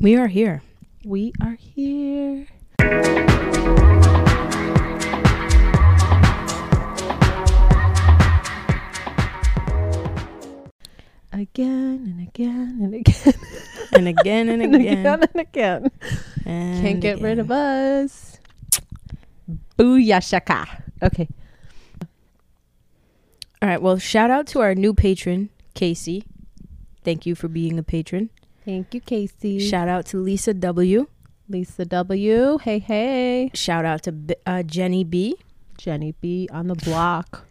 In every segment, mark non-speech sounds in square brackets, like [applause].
We are here. We are here. Again and again and again [laughs] And again and and again. again and again. and Can't get rid of us. Booyashaka. Okay. All right. Well, shout out to our new patron, Casey. Thank you for being a patron. Thank you, Casey. Shout out to Lisa W. Lisa W. Hey, hey. Shout out to B- uh, Jenny B. Jenny B on the block.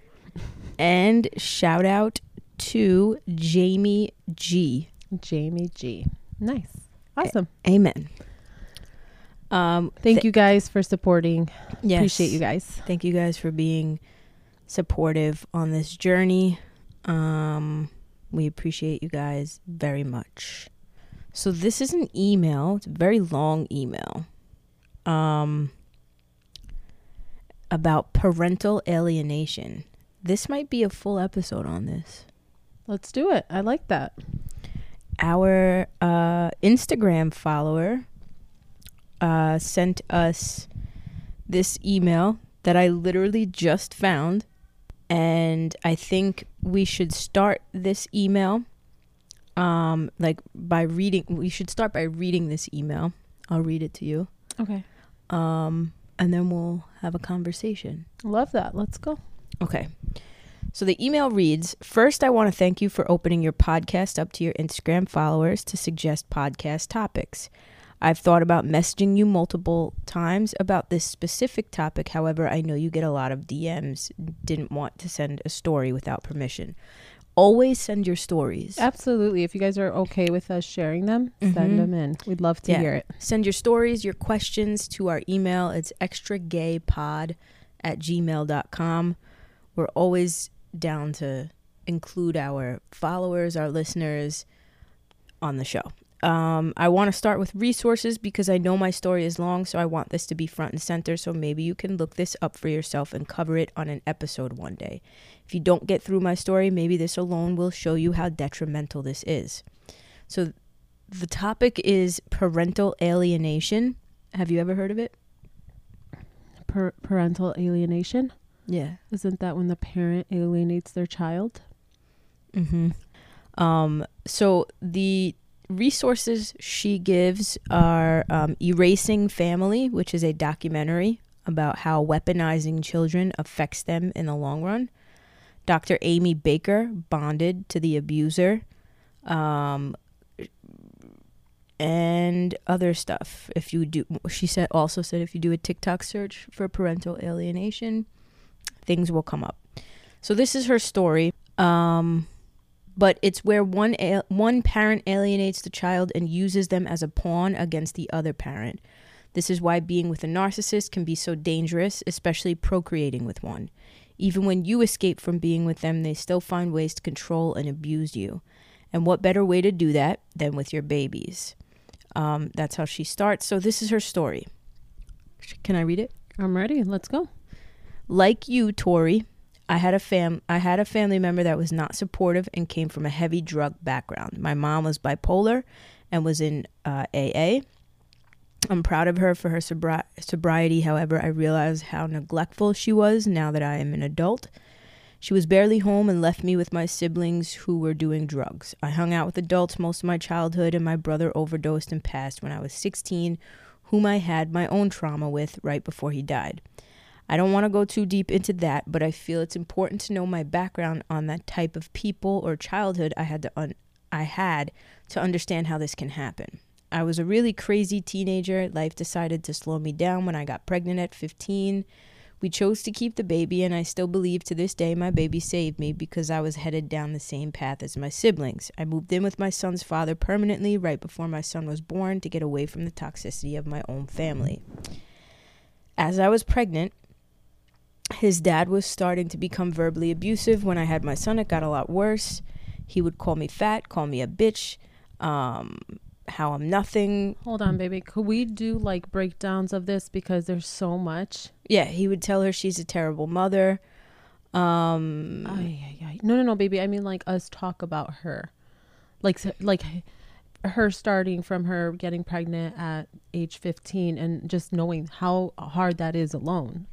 And shout out to Jamie G. Jamie G. Nice. Awesome. Amen. Um, Thank th- you guys for supporting. yes. Appreciate you guys. Thank you guys for being supportive on this journey. Um, we appreciate you guys very much. So this is an email. It's a very long email. Um, about parental alienation. This might be a full episode on this. Let's do it. I like that. Our uh, Instagram follower uh, sent us this email that I literally just found. And I think we should start this email um, like by reading. We should start by reading this email. I'll read it to you. Okay. Um, and then we'll have a conversation. Love that. Let's go. Okay. So the email reads First, I want to thank you for opening your podcast up to your Instagram followers to suggest podcast topics. I've thought about messaging you multiple times about this specific topic. However, I know you get a lot of DMs. Didn't want to send a story without permission. Always send your stories. Absolutely. If you guys are okay with us sharing them, Mhm. send them in. We'd love to Yeah. hear it. Send your stories, your questions to our email. It's xtragaypod at gmail.com. We're always down to include our followers, our listeners on the show. Um, I want to start with resources because I know my story is long, so I want this to be front and center. So maybe you can look this up for yourself and cover it on an episode one day. If you don't get through my story, maybe this alone will show you how detrimental this is. So the topic is parental alienation. Have you ever heard of it? Per- parental alienation. Yeah. Isn't that when the parent alienates their child? Mm-hmm. Um, so the resources she gives are um, Erasing Family, which is a documentary about how weaponizing children affects them in the long run. Dr. Amy Baker, Bonded to the Abuser, um, and other stuff. If you do, she said also said if you do a TikTok search for parental alienation, things will come up. So this is her story. Um, but it's where one al- one parent alienates the child and uses them as a pawn against the other parent. This is why being with a narcissist can be so dangerous, especially procreating with one. Even when you escape from being with them, they still find ways to control and abuse you. And what better way to do that than with your babies? Um, that's how she starts. So this is her story. Can I read it? I'm ready. Let's go. Like you, Tori, I had a fam I had a family member that was not supportive and came from a heavy drug background. My mom was bipolar and was in uh, AA. I'm proud of her for her sobri- sobriety. However, I realize how neglectful she was now that I am an adult. She was barely home and left me with my siblings who were doing drugs. I hung out with adults most of my childhood, and my brother overdosed and passed when I was 16, whom I had my own trauma with right before he died. I don't want to go too deep into that, but I feel it's important to know my background on that type of people or childhood I had to un- I had to understand how this can happen. I was a really crazy teenager. Life decided to slow me down when I got pregnant at 15. We chose to keep the baby, and I still believe to this day my baby saved me because I was headed down the same path as my siblings. I moved in with my son's father permanently right before my son was born to get away from the toxicity of my own family. As I was pregnant, his dad was starting to become verbally abusive. When I had my son, it got a lot worse. He would call me fat, call me a bitch, um, how I'm nothing. Hold on, baby. Could we do like breakdowns of this because there's so much? Yeah, he would tell her she's a terrible mother. Um, Ay, ay, ay. No, no, no, baby. I mean like us talk about her. Like like her starting from her getting pregnant at age 15 and just knowing how hard that is alone.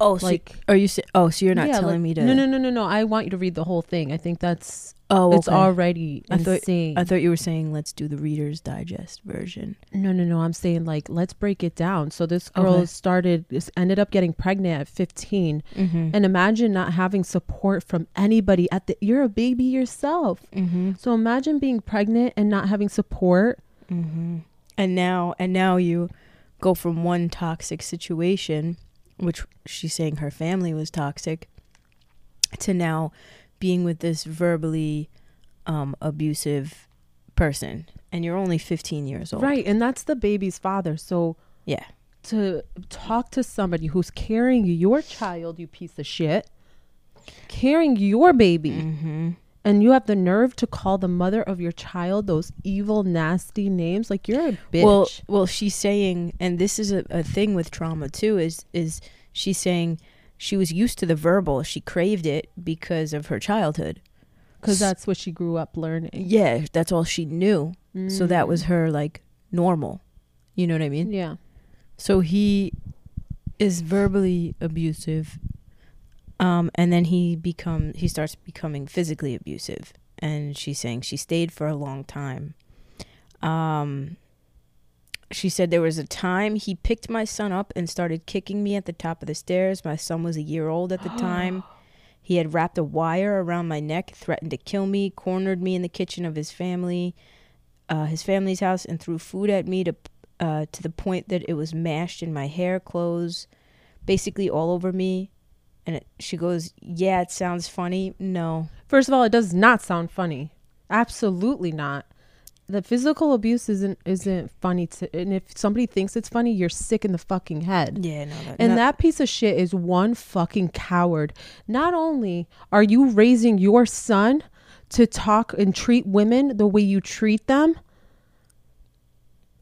Oh, so Like are you? Oh, so you're not yeah, telling like- me to? No, no, no, no, no. I want you to read the whole thing. I think that's Oh, it's okay. already I thought- insane. I thought you were saying let's do the Reader's Digest version. No, no, no. I'm saying like let's break it down. So this girl Okay. started is- ended up getting pregnant at 15 Mm-hmm. and imagine not having support from anybody at the you're a baby yourself. Mm-hmm. So imagine being pregnant and not having support. Mm-hmm. And now, and now you go from one toxic situation, which she's saying her family was toxic, to now being with this verbally um, abusive person, and you're only 15 years old. Right, and that's the baby's father. So Yeah. to talk to somebody who's carrying your child, you piece of shit, carrying your baby, Mm-hmm. And you have the nerve to call the mother of your child those evil, nasty names, like you're a bitch. Well, well, she's saying, and this is a, a thing with trauma too. Is is she's saying she was used to the verbal, she craved it because of her childhood. because that's what she grew up learning. Yeah, that's all she knew. So that was Mm. her like normal. You know what I mean? yeah. So he is verbally abusive. Um and then he become he starts becoming physically abusive and she's saying she stayed for a long time. Um she said there was a time he picked my son up and started kicking me at the top of the stairs. My son was a year old at the [gasps] time. He had wrapped a wire around my neck, threatened to kill me, cornered me in the kitchen of his family, uh, his family's house, and threw food at me to uh, to the point that it was mashed in my hair, clothes, basically all over me. And it, she goes, "Yeah, it sounds funny. No, First of all, it does not sound funny. Absolutely not. The physical abuse isn't isn't funny to and if somebody thinks it's funny, you're sick in the fucking head. yeah, no, that, And no- that piece of shit is one fucking coward. Not only are you raising your son to talk and treat women the way you treat them,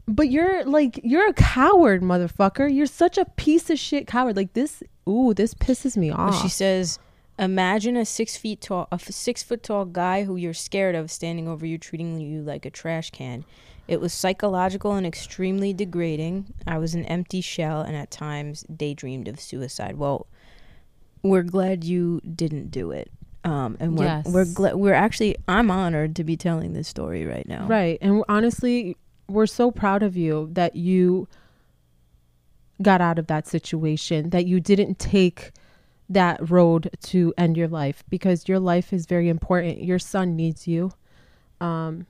but you're like you're a coward, motherfucker. You're such a piece of shit coward. Like this ooh, this pisses me off. She says, "Imagine a six feet tall, a f- six foot tall guy who you're scared of standing over you, treating you like a trash can. It was psychological and extremely degrading. I was an empty shell, and at times daydreamed of suicide. Well, we're glad you didn't do it." Um, and we're Yes. we're glad we're actually I'm honored to be telling this story right now. Right. And honestly, we're so proud of you that you got out of that situation, that you didn't take that road to end your life because your life is very important. Your son needs you. Um,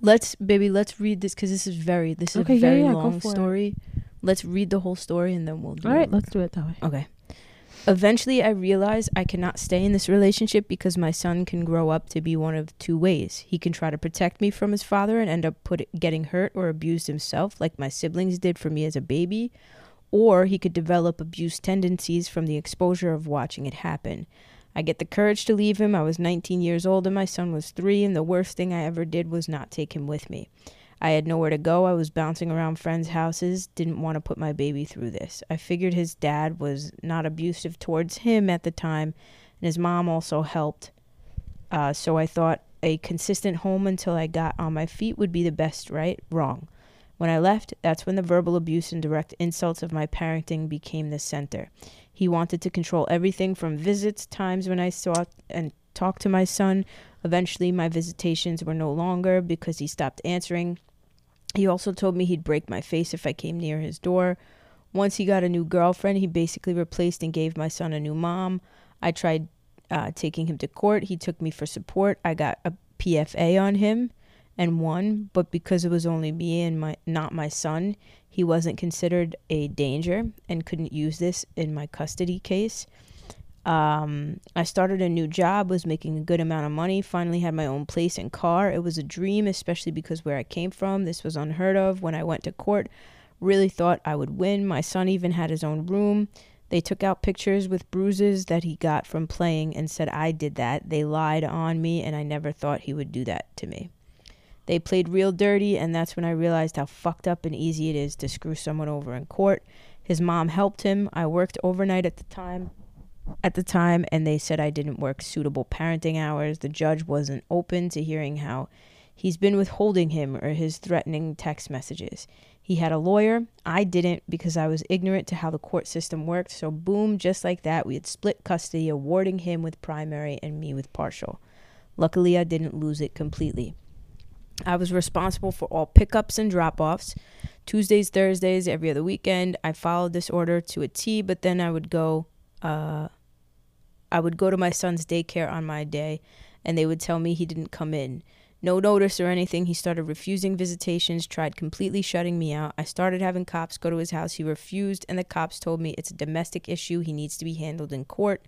Let's baby, let's read this because this is very this is Okay, a very yeah, go long for it. story. Let's read the whole story and then we'll do all right, it. let's do it that way. Okay. Eventually, I realized I cannot stay in this relationship because my son can grow up to be one of two ways. He can try to protect me from his father and end up put, getting hurt or abused himself, like my siblings did for me as a baby, or he could develop abuse tendencies from the exposure of watching it happen. I get the courage to leave him. I was 19 years old and my son was three, and the worst thing I ever did was not take him with me. I had nowhere to go. I was bouncing around friends' houses, didn't want to put my baby through this. I figured his dad was not abusive towards him at the time, and his mom also helped. Uh, so I thought a consistent home until I got on my feet would be the best, right? Wrong. When I left, that's when the verbal abuse and direct insults of my parenting became the center. He wanted to control everything from visits, times when I saw and talked to my son. Eventually, my visitations were no longer because he stopped answering. He also told me he'd break my face if I came near his door. Once he got a new girlfriend, he basically replaced and gave my son a new mom. I tried uh, taking him to court. He took me for support. I got a PFA on him and won, but because it was only me and my not my son, he wasn't considered a danger and couldn't use this in my custody case. Um, I started a new job, was making a good amount of money, finally had my own place and car. It was a dream, especially because where I came from, this was unheard of. When I went to court, really thought I would win. My son even had his own room. They took out pictures with bruises that he got from playing and said I did that. They lied on me, and I never thought he would do that to me. They played real dirty, and that's when I realized how fucked up and easy it is to screw someone over in court. His mom helped him. I worked overnight at the time at the time and they said I didn't work suitable parenting hours. The judge wasn't open to hearing how He's been withholding him or his threatening text messages. He had a lawyer. I didn't because I was ignorant to how the court system worked. So, boom, just like that, we had split custody, awarding him with primary and me with partial. Luckily, I didn't lose it completely. I was responsible for all pickups and drop offs. Tuesdays, Thursdays, every other weekend. I followed this order to a T, but then I would go uh, I would go to my son's daycare on my day and they would tell me he didn't come in. No notice or anything. He started refusing visitations, tried completely shutting me out. I started having cops go to his house. He refused, and the cops told me it's a domestic issue. He needs to be handled in court.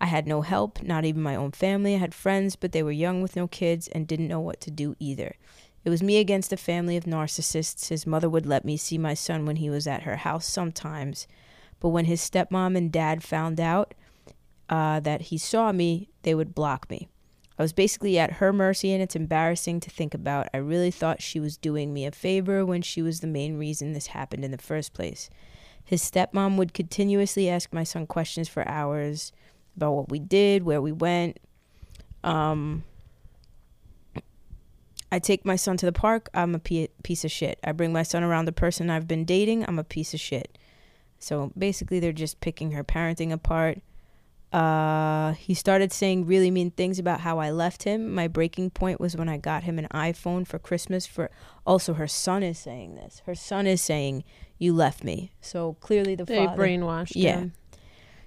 I had no help, not even my own family. I had friends, but they were young with no kids and didn't know what to do either. It was me against a family of narcissists. His mother would let me see my son when he was at her house sometimes. But when his stepmom and dad found out uh, that he saw me, they would block me. I was basically at her mercy, and it's embarrassing to think about. I really thought she was doing me a favor when she was the main reason this happened in the first place. His stepmom would continuously ask my son questions for hours about what we did, where we went. Um, I take my son to the park, I'm a piece of shit. I bring my son around the person I've been dating, I'm a piece of shit. So basically, they're just picking her parenting apart. Uh, he started saying really mean things about how I left him. My breaking point was when I got him an iPhone for Christmas. For also, her son is saying this. Her son is saying, "You left me." So clearly, the they father brainwashed yeah. him.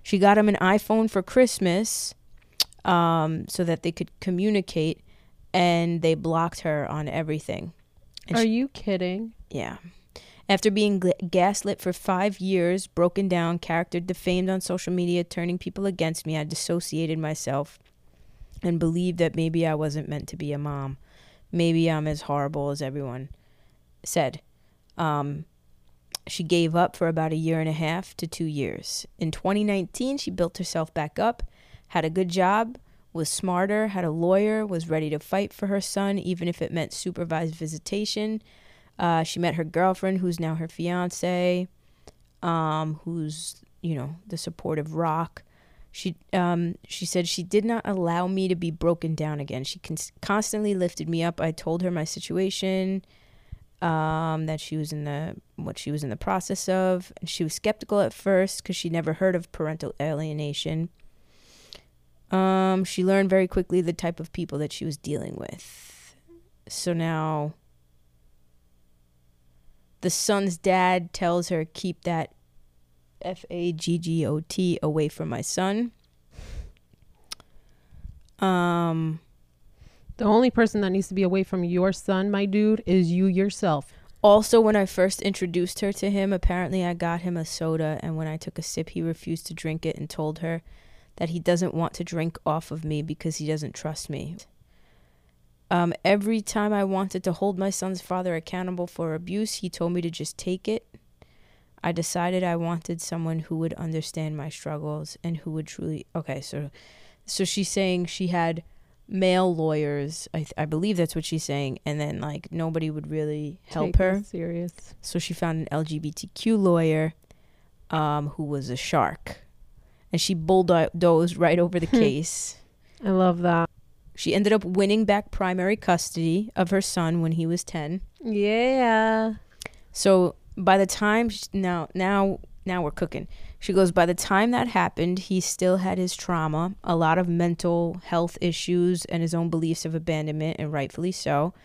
She got him an iPhone for Christmas, um, so that they could communicate, and they blocked her on everything. And Are she, you kidding? yeah. After being gaslit for five years, broken down, character defamed on social media, turning people against me, I dissociated myself and believed that maybe I wasn't meant to be a mom. Maybe I'm as horrible as everyone said. Um, she gave up for about a year and a half to two years. In 2019, she built herself back up, had a good job, was smarter, had a lawyer, was ready to fight for her son, even if it meant supervised visitation. Uh, she met her girlfriend, who's now her fiance, um, who's you know the supportive rock. She um, she said she did not allow me to be broken down again. She con- constantly lifted me up. I told her my situation, um, that she was in the what she was in the process of. And she was skeptical at first because she never heard of parental alienation. Um, she learned very quickly the type of people that she was dealing with. So now the son's dad tells her keep that F A G G O T away from my son. Um The only person that needs to be away from your son, my dude, is you yourself. also when I first introduced her to him, apparently I got him a soda and when I took a sip he refused to drink it and told her that he doesn't want to drink off of me because he doesn't trust me. Um, every time I wanted to hold my son's father accountable for abuse, he told me to just take it. I decided I wanted someone who would understand my struggles and who would truly. Okay, so, so she's saying she had male lawyers. I th- I believe that's what she's saying, and then like nobody would really help Take her. serious. So she found an LGBTQ lawyer, um, who was a shark, and she bulldozed right over the [laughs] case. I love that. She ended up winning back primary custody of her son when he was 10. Yeah. So by the time sh now now now we're cooking. She goes by the time that happened, he still had his trauma, a lot of mental health issues and his own beliefs of abandonment and rightfully so.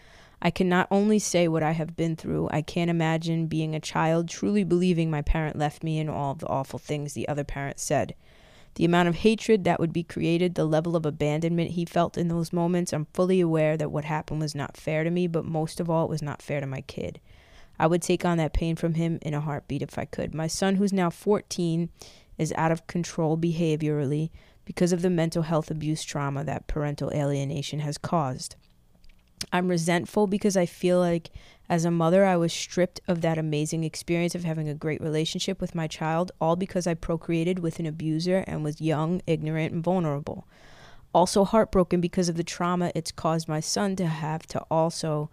I can not only say what I have been through, I can't imagine being a child truly believing my parent left me and all the awful things the other parent said. The amount of hatred that would be created, the level of abandonment he felt in those moments, I'm fully aware that what happened was not fair to me, but most of all, it was not fair to my kid. I would take on that pain from him in a heartbeat if I could. My son, who's now 14, is out of control behaviorally because of the mental health abuse trauma that parental alienation has caused. I'm resentful because I feel like as a mother, I was stripped of that amazing experience of having a great relationship with my child, all because I procreated with an abuser and was young, ignorant, and vulnerable. Also heartbroken because of the trauma it's caused my son to have to also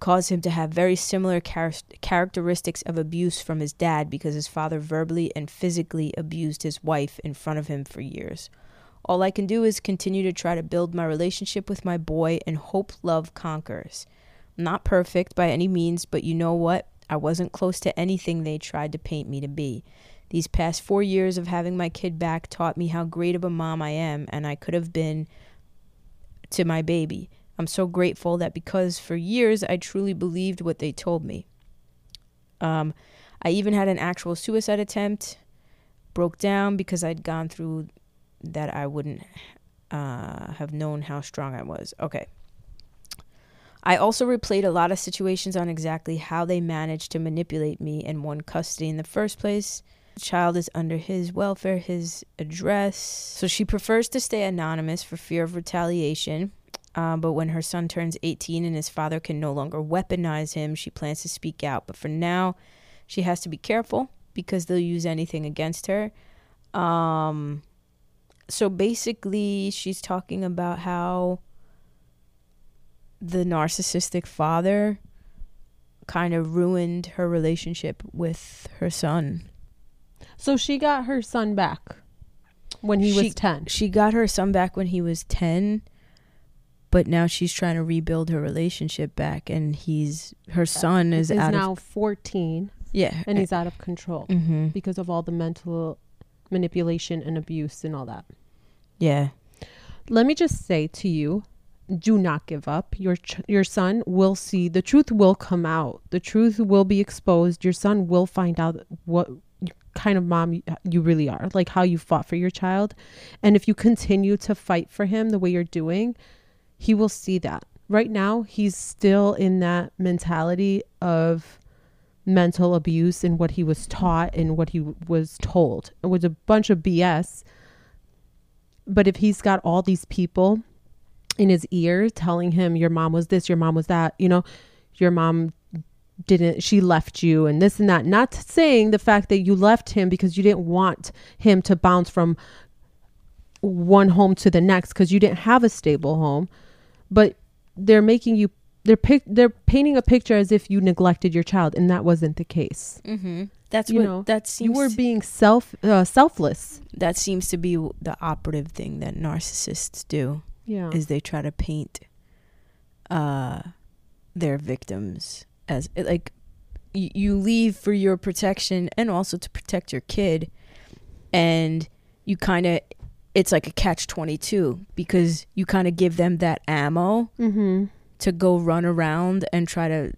cause him to have very similar char- characteristics of abuse from his dad because his father verbally and physically abused his wife in front of him for years. All I can do is continue to try to build my relationship with my boy and hope love conquers. Not perfect by any means, but you know what? I wasn't close to anything they tried to paint me to be. These past four years of having my kid back taught me how great of a mom I am and I could have been to my baby. I'm so grateful that because for years I truly believed what they told me. Um, I even had an actual suicide attempt, broke down because I'd gone through that I wouldn't uh, have known how strong I was. Okay. I also replayed a lot of situations on exactly how they managed to manipulate me and won custody in the first place. The child is under his welfare, his address. So she prefers to stay anonymous for fear of retaliation. Uh, but when her son turns 18 and his father can no longer weaponize him, she plans to speak out. But for now, she has to be careful because they'll use anything against her. Um, so basically, she's talking about how the narcissistic father kind of ruined her relationship with her son. So she got her son back when he She- was 10. She got her son back when he was 10, but now she's trying to rebuild her relationship back and he's her son is, Is out now of 14 yeah, and he's out of control mhm. because of all the mental manipulation and abuse and all that. yeah. Let me just say to you, do not give up. Your ch- your son will see the truth will come out. The truth will be exposed. Your son will find out what kind of mom you, you really are, like how you fought for your child. And if you continue to fight for him the way you're doing, he will see that. Right now, he's still in that mentality of mental abuse and what he was taught and what he was told. It was a bunch of BS. But if he's got all these people in his ear telling him your mom was this, your mom was that, you know, your mom didn't she left you and this and that. Not saying the fact that you left him because you didn't want him to bounce from one home to the next because you didn't have a stable home, but they're making you they're pic- they're painting a picture as if you neglected your child and that wasn't the case. Mhm. That's You what know, that You were being self uh, selfless. that seems to be the operative thing that narcissists do. Yeah. is they try to paint uh their victims as like you, you leave for your protection and also to protect your kid and you kind of it's like a catch 22 because you kind of give them that ammo mhm. to go run around and try to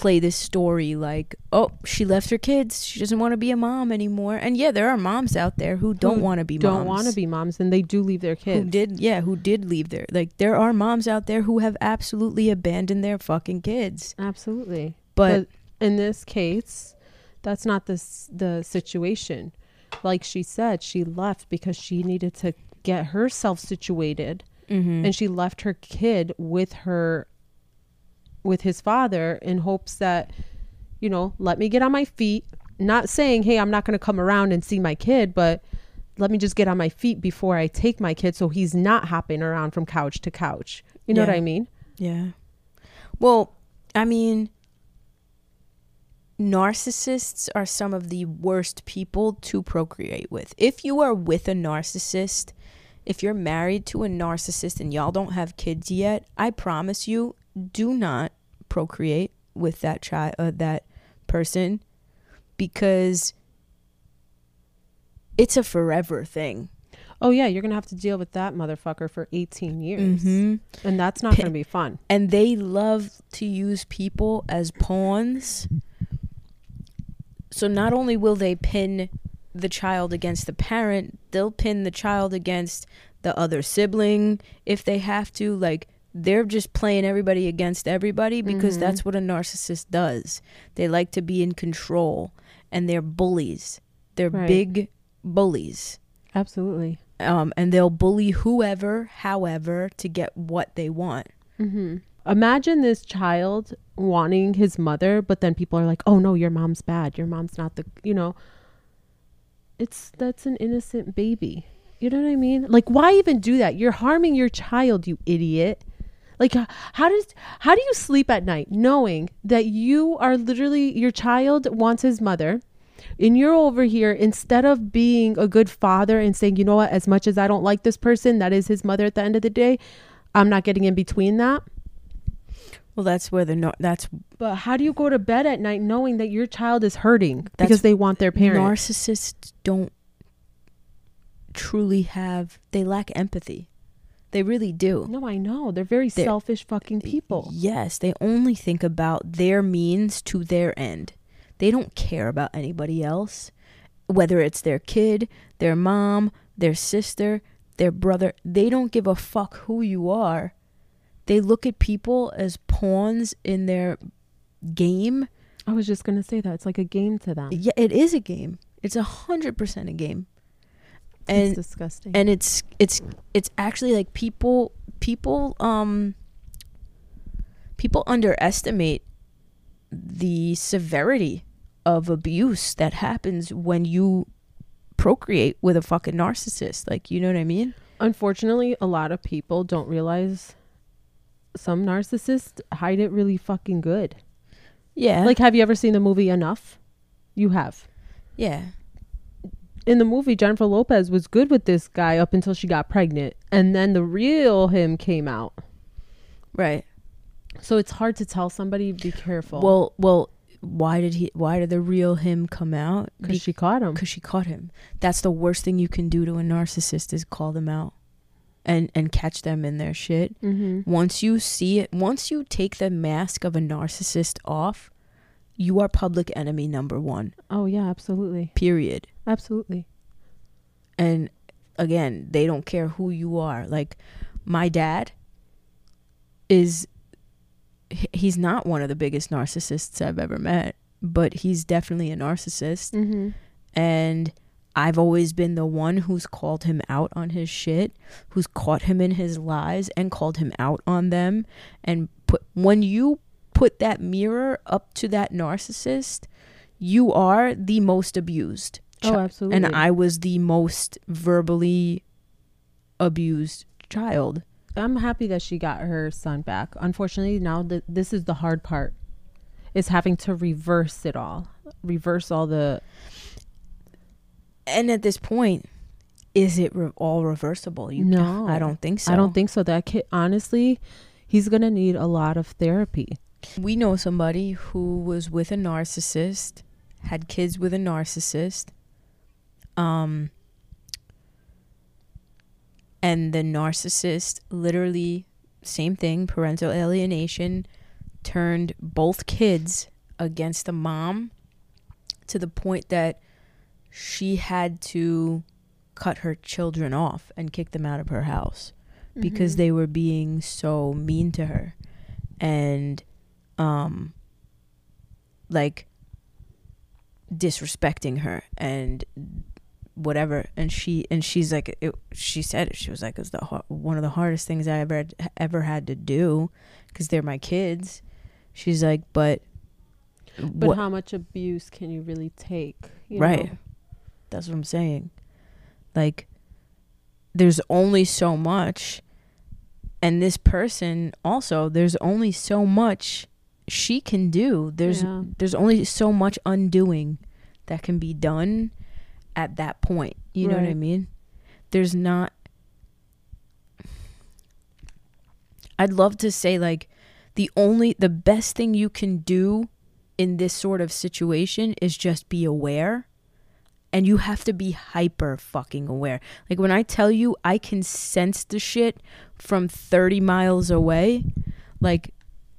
play this story like oh she left her kids she doesn't want to be a mom anymore and yeah there are moms out there who don't want to be Don't want to be moms and they do leave their kids. who did yeah who did leave their like there are moms out there who have absolutely abandoned their fucking kids Absolutely. but, in this case, that's not the the situation. Like she said, she left because she needed to get herself situated, mhm. and she left her kid with her, with his father, in hopes that, you know, let me get on my feet. Not saying, hey, I'm not going to come around and see my kid, but let me just get on my feet before I take my kid, so he's not hopping around from couch to couch. You know what I mean? yeah well i mean narcissists are some of the worst people to procreate with if you are with a narcissist if you're married to a narcissist and y'all don't have kids yet i promise you do not procreate with that child uh, that person because it's a forever thing Oh yeah, you're gonna have to deal with that motherfucker for 18 years, Mhm. and that's not Pi- gonna be fun. and they love to use people as pawns. So not only will they pin the child against the parent, they'll pin the child against the other sibling if they have to. Like they're just playing everybody against everybody because Mhm. that's what a narcissist does. They like to be in control and they're bullies. They're Right. big bullies. Absolutely. Um, and they'll bully whoever, however, to get what they want. hmm Imagine this child wanting his mother, but then people are like, "Oh no, your mom's bad. Your mom's not the," you know. It's that's an innocent baby. You know what I mean? Like, why even do that? You're harming your child, you idiot. Like, how does how do you sleep at night knowing that you are literally your child wants his mother, And you're over here, instead of being a good father and saying, you know what, as much as I don't like this person, that is his mother at the end of the day, I'm not getting in between that. Well, that's where the no, that's But how do you go to bed at night knowing that your child is hurting because they want their parent? narcissists don't truly have they lack empathy. They really do. no, I know. They're very They're- selfish fucking people. Yes, they only think about their means to their end. They don't care about anybody else, whether it's their kid, their mom, their sister, their brother. They don't give a fuck who you are. They look at people as pawns in their game. I was just going to say that. It's like a game to them. Yeah, it is a game. It's a hundred percent a game. It's And disgusting. and it's it's it's actually like people people um people underestimate the severity of abuse that happens when you procreate with a fucking narcissist like you know what i mean Unfortunately, a lot of people don't realize some narcissists hide it really fucking good. yeah Like, have you ever seen the movie Enough? You have. yeah In the movie, Jennifer Lopez was good with this guy up until she got pregnant. And then the real him came out. right So it's hard to tell somebody, be careful. well well why did he why did the real him come out because she caught him. because she caught him. That's the worst thing you can do to a narcissist is call them out and and catch them in their shit. Mm-hmm. Once you see it, once you take the mask of a narcissist off, you are public enemy number 1. Oh, yeah, absolutely. Period. Absolutely. And again, they don't care who you are. Like my dad is he's not one of the biggest narcissists I've ever met, but he's definitely a narcissist. Mm-hmm. and I've always been the one who's called him out on his shit, who's caught him in his lies and called him out on them and put when you put that mirror up to that narcissist, you are the most abused. Oh, absolutely. and I was the most verbally abused child. I'm happy that she got her son back. Unfortunately, now th- this is the hard part. Is having to reverse it all. Reverse all the And at this point, is it re- all reversible? You No. I don't think so. I don't think so. That kid honestly, he's going to need a lot of therapy. We know somebody who was with a narcissist, had kids with a narcissist. Um and the narcissist literally same thing, parental alienation turned both kids against the mom to the point that she had to cut her children off and kick them out of her house because they were being so mean to her. And um like disrespecting her and whatever and she and she's like it, she said it she was like it was the one of the hardest things i ever ever had to do because they're my kids she's like but But what- how much abuse can you really take? you right know? that's what i'm saying like there's only so much and this person also there's only so much she can do there's Yeah. there's only so much undoing that can be done at that point you know what i mean there's not i'd love to say like the only the best thing you can do in this sort of situation is just be aware and you have to be hyper fucking aware. Like when I tell you I can sense the shit from 30 miles away, like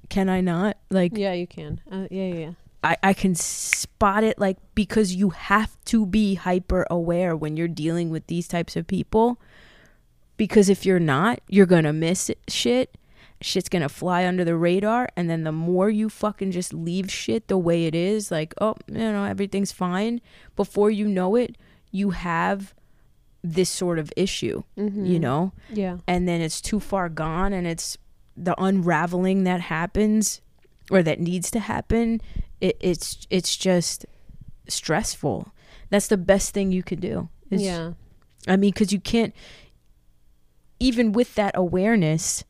can I not? Like Yeah, you can. Uh, yeah, yeah, yeah. I, I can spot it like because you have to be hyper aware when you're dealing with these types of people because if you're not you're gonna miss shit shit's gonna fly under the radar and then the more you fucking just leave shit the way it is like oh you know everything's fine before you know it you have this sort of issue Mm-hmm. you know Yeah. and then it's too far gone and it's the unraveling that happens or that needs to happen it, it's it's just stressful that's the best thing you could do is- yeah. i mean because you can't even with that awareness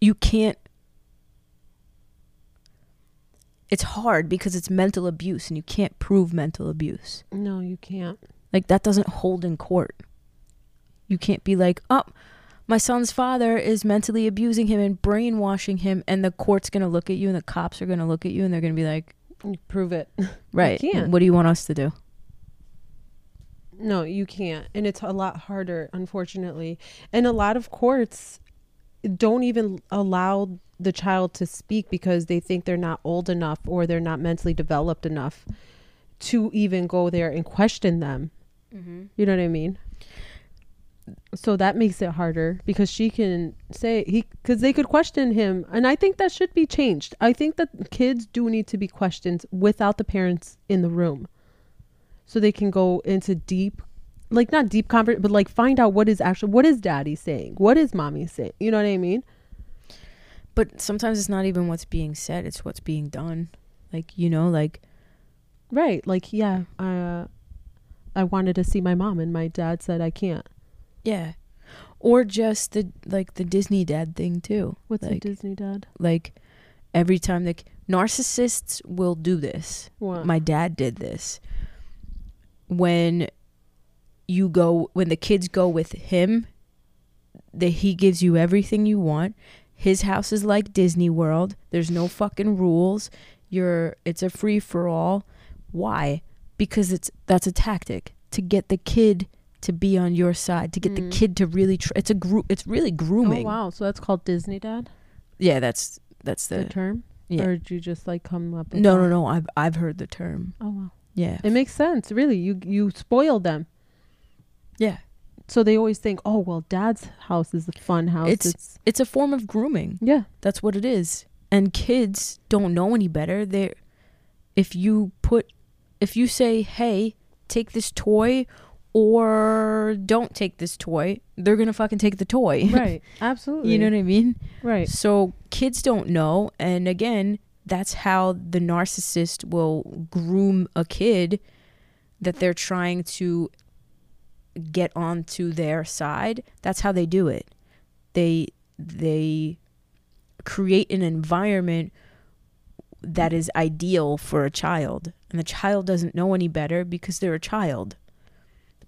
you can't it's hard because it's mental abuse and you can't prove mental abuse. No, you can't. Like that doesn't hold in court. You can't be like, "Oh, my son's father is mentally abusing him and brainwashing him," and the court's gonna look at you and the cops are gonna look at you and they're gonna be like, prove it. [laughs] "Right, can't. what do you want us to do?" No, you can't. And it's a lot harder, unfortunately. And a lot of courts don't even allow the child to speak because they think they're not old enough or they're not mentally developed enough to even go there and question them. Mm-hmm. You know what I mean? So that makes it harder because she can say he because they could question him, and I think that should be changed. I think that kids do need to be questioned without the parents in the room, so they can go into deep, like not deep convert, but like find out what is actually what is daddy saying, what is mommy saying. You know what I mean? But sometimes it's not even what's being said; it's what's being done. Like you know, like Right? Like yeah, uh, I wanted to see my mom, and my dad said I can't. Yeah, or just the like the Disney dad thing too. What's a like, Disney dad? like every time like narcissists will do this. What? My dad did this. When you go when the kids go with him, that he gives you everything you want. His house is like Disney World. There's no fucking rules. You're it's a free for all. Why? Because it's that's a tactic to get the kid to be on your side, to get the Mm. kid to really tr- it's a group it's really grooming. Oh wow! So that's called Disney dad. Yeah, that's that's The, the term, yeah. or did you just like come up? With No, that? no, no. I've I've heard the term. Oh wow! Yeah. It makes sense. Really, you you spoil them, Yeah. so they always think, oh well, dad's house is a fun house. It's- It's, It's a form of grooming. yeah, That's what it is. And kids don't know any better. They if you put if you say, "Hey, take this toy," or "Don't take this toy," they're to fucking take the toy. [laughs] right. Absolutely. you know what I mean? right? So kids don't know, and again, that's how the narcissist will groom a kid that they're trying to get onto their side. That's how they do it. They they create an environment that is ideal for a child, and the child doesn't know any better because they're a child.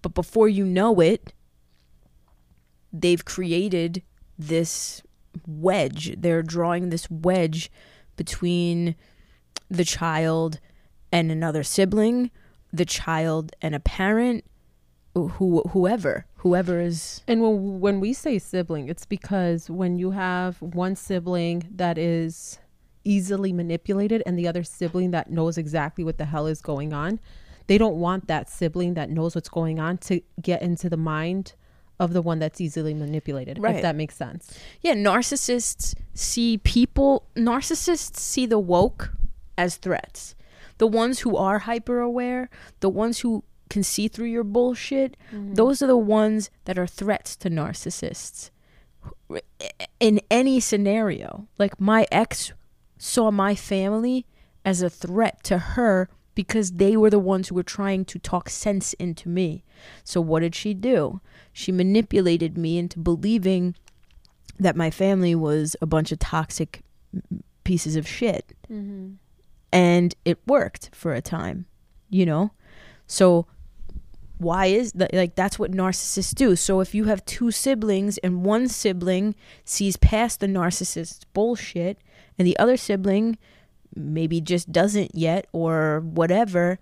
But before you know it, they've created this wedge. They're drawing this wedge between the child and another sibling, the child and a parent, who whoever, whoever is And when when we say sibling, it's because when you have one sibling that is easily manipulated and the other sibling that knows exactly what the hell is going on, they don't want that sibling that knows what's going on to get into the mind of the one that's easily manipulated. Right. If that makes sense. yeah, narcissists see people narcissists see the woke as threats. The ones who are hyper aware, the ones who can see through your bullshit, mm-hmm. those are the ones that are threats to narcissists. In any scenario, like my ex saw my family as a threat to her because they were the ones who were trying to talk sense into me. So what did she do? She manipulated me into believing that my family was a bunch of toxic pieces of shit. Mm-hmm. And it worked for a time, you know? So why is that like that's what narcissists do. So if you have two siblings and one sibling sees past the narcissist's bullshit and the other sibling maybe just doesn't yet or whatever,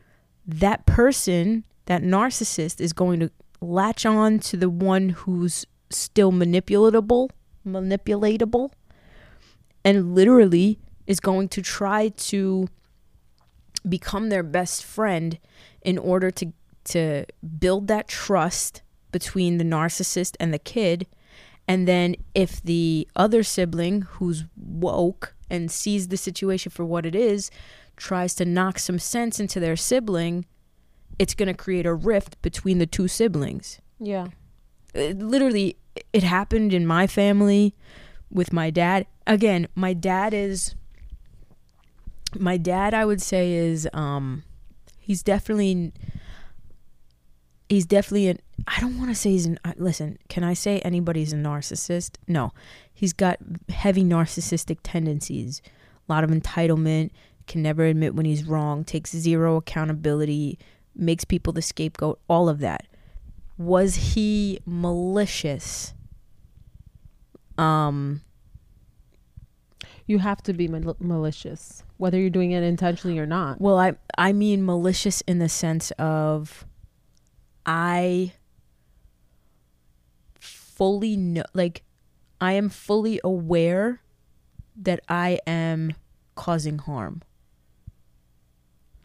that person, that narcissist is going to latch on to the one who's still manipulatable, manipulatable and literally is going to try to become their best friend in order to to build that trust between the narcissist and the kid. And then if the other sibling who's woke and sees the situation for what it is tries to knock some sense into their sibling it's going to create a rift between the two siblings Yeah. it, literally it happened in my family with my dad again my dad is my dad i would say is um he's definitely he's definitely an i don't want to say he's an listen can i say anybody's a narcissist no he's got heavy narcissistic tendencies a lot of entitlement can never admit when he's wrong, takes zero accountability, makes people the scapegoat, all of that. Was he malicious? Um You have to be mal- malicious, whether you're doing it intentionally or not. well, I I mean malicious in the sense of I fully know like I am fully aware that I am causing harm.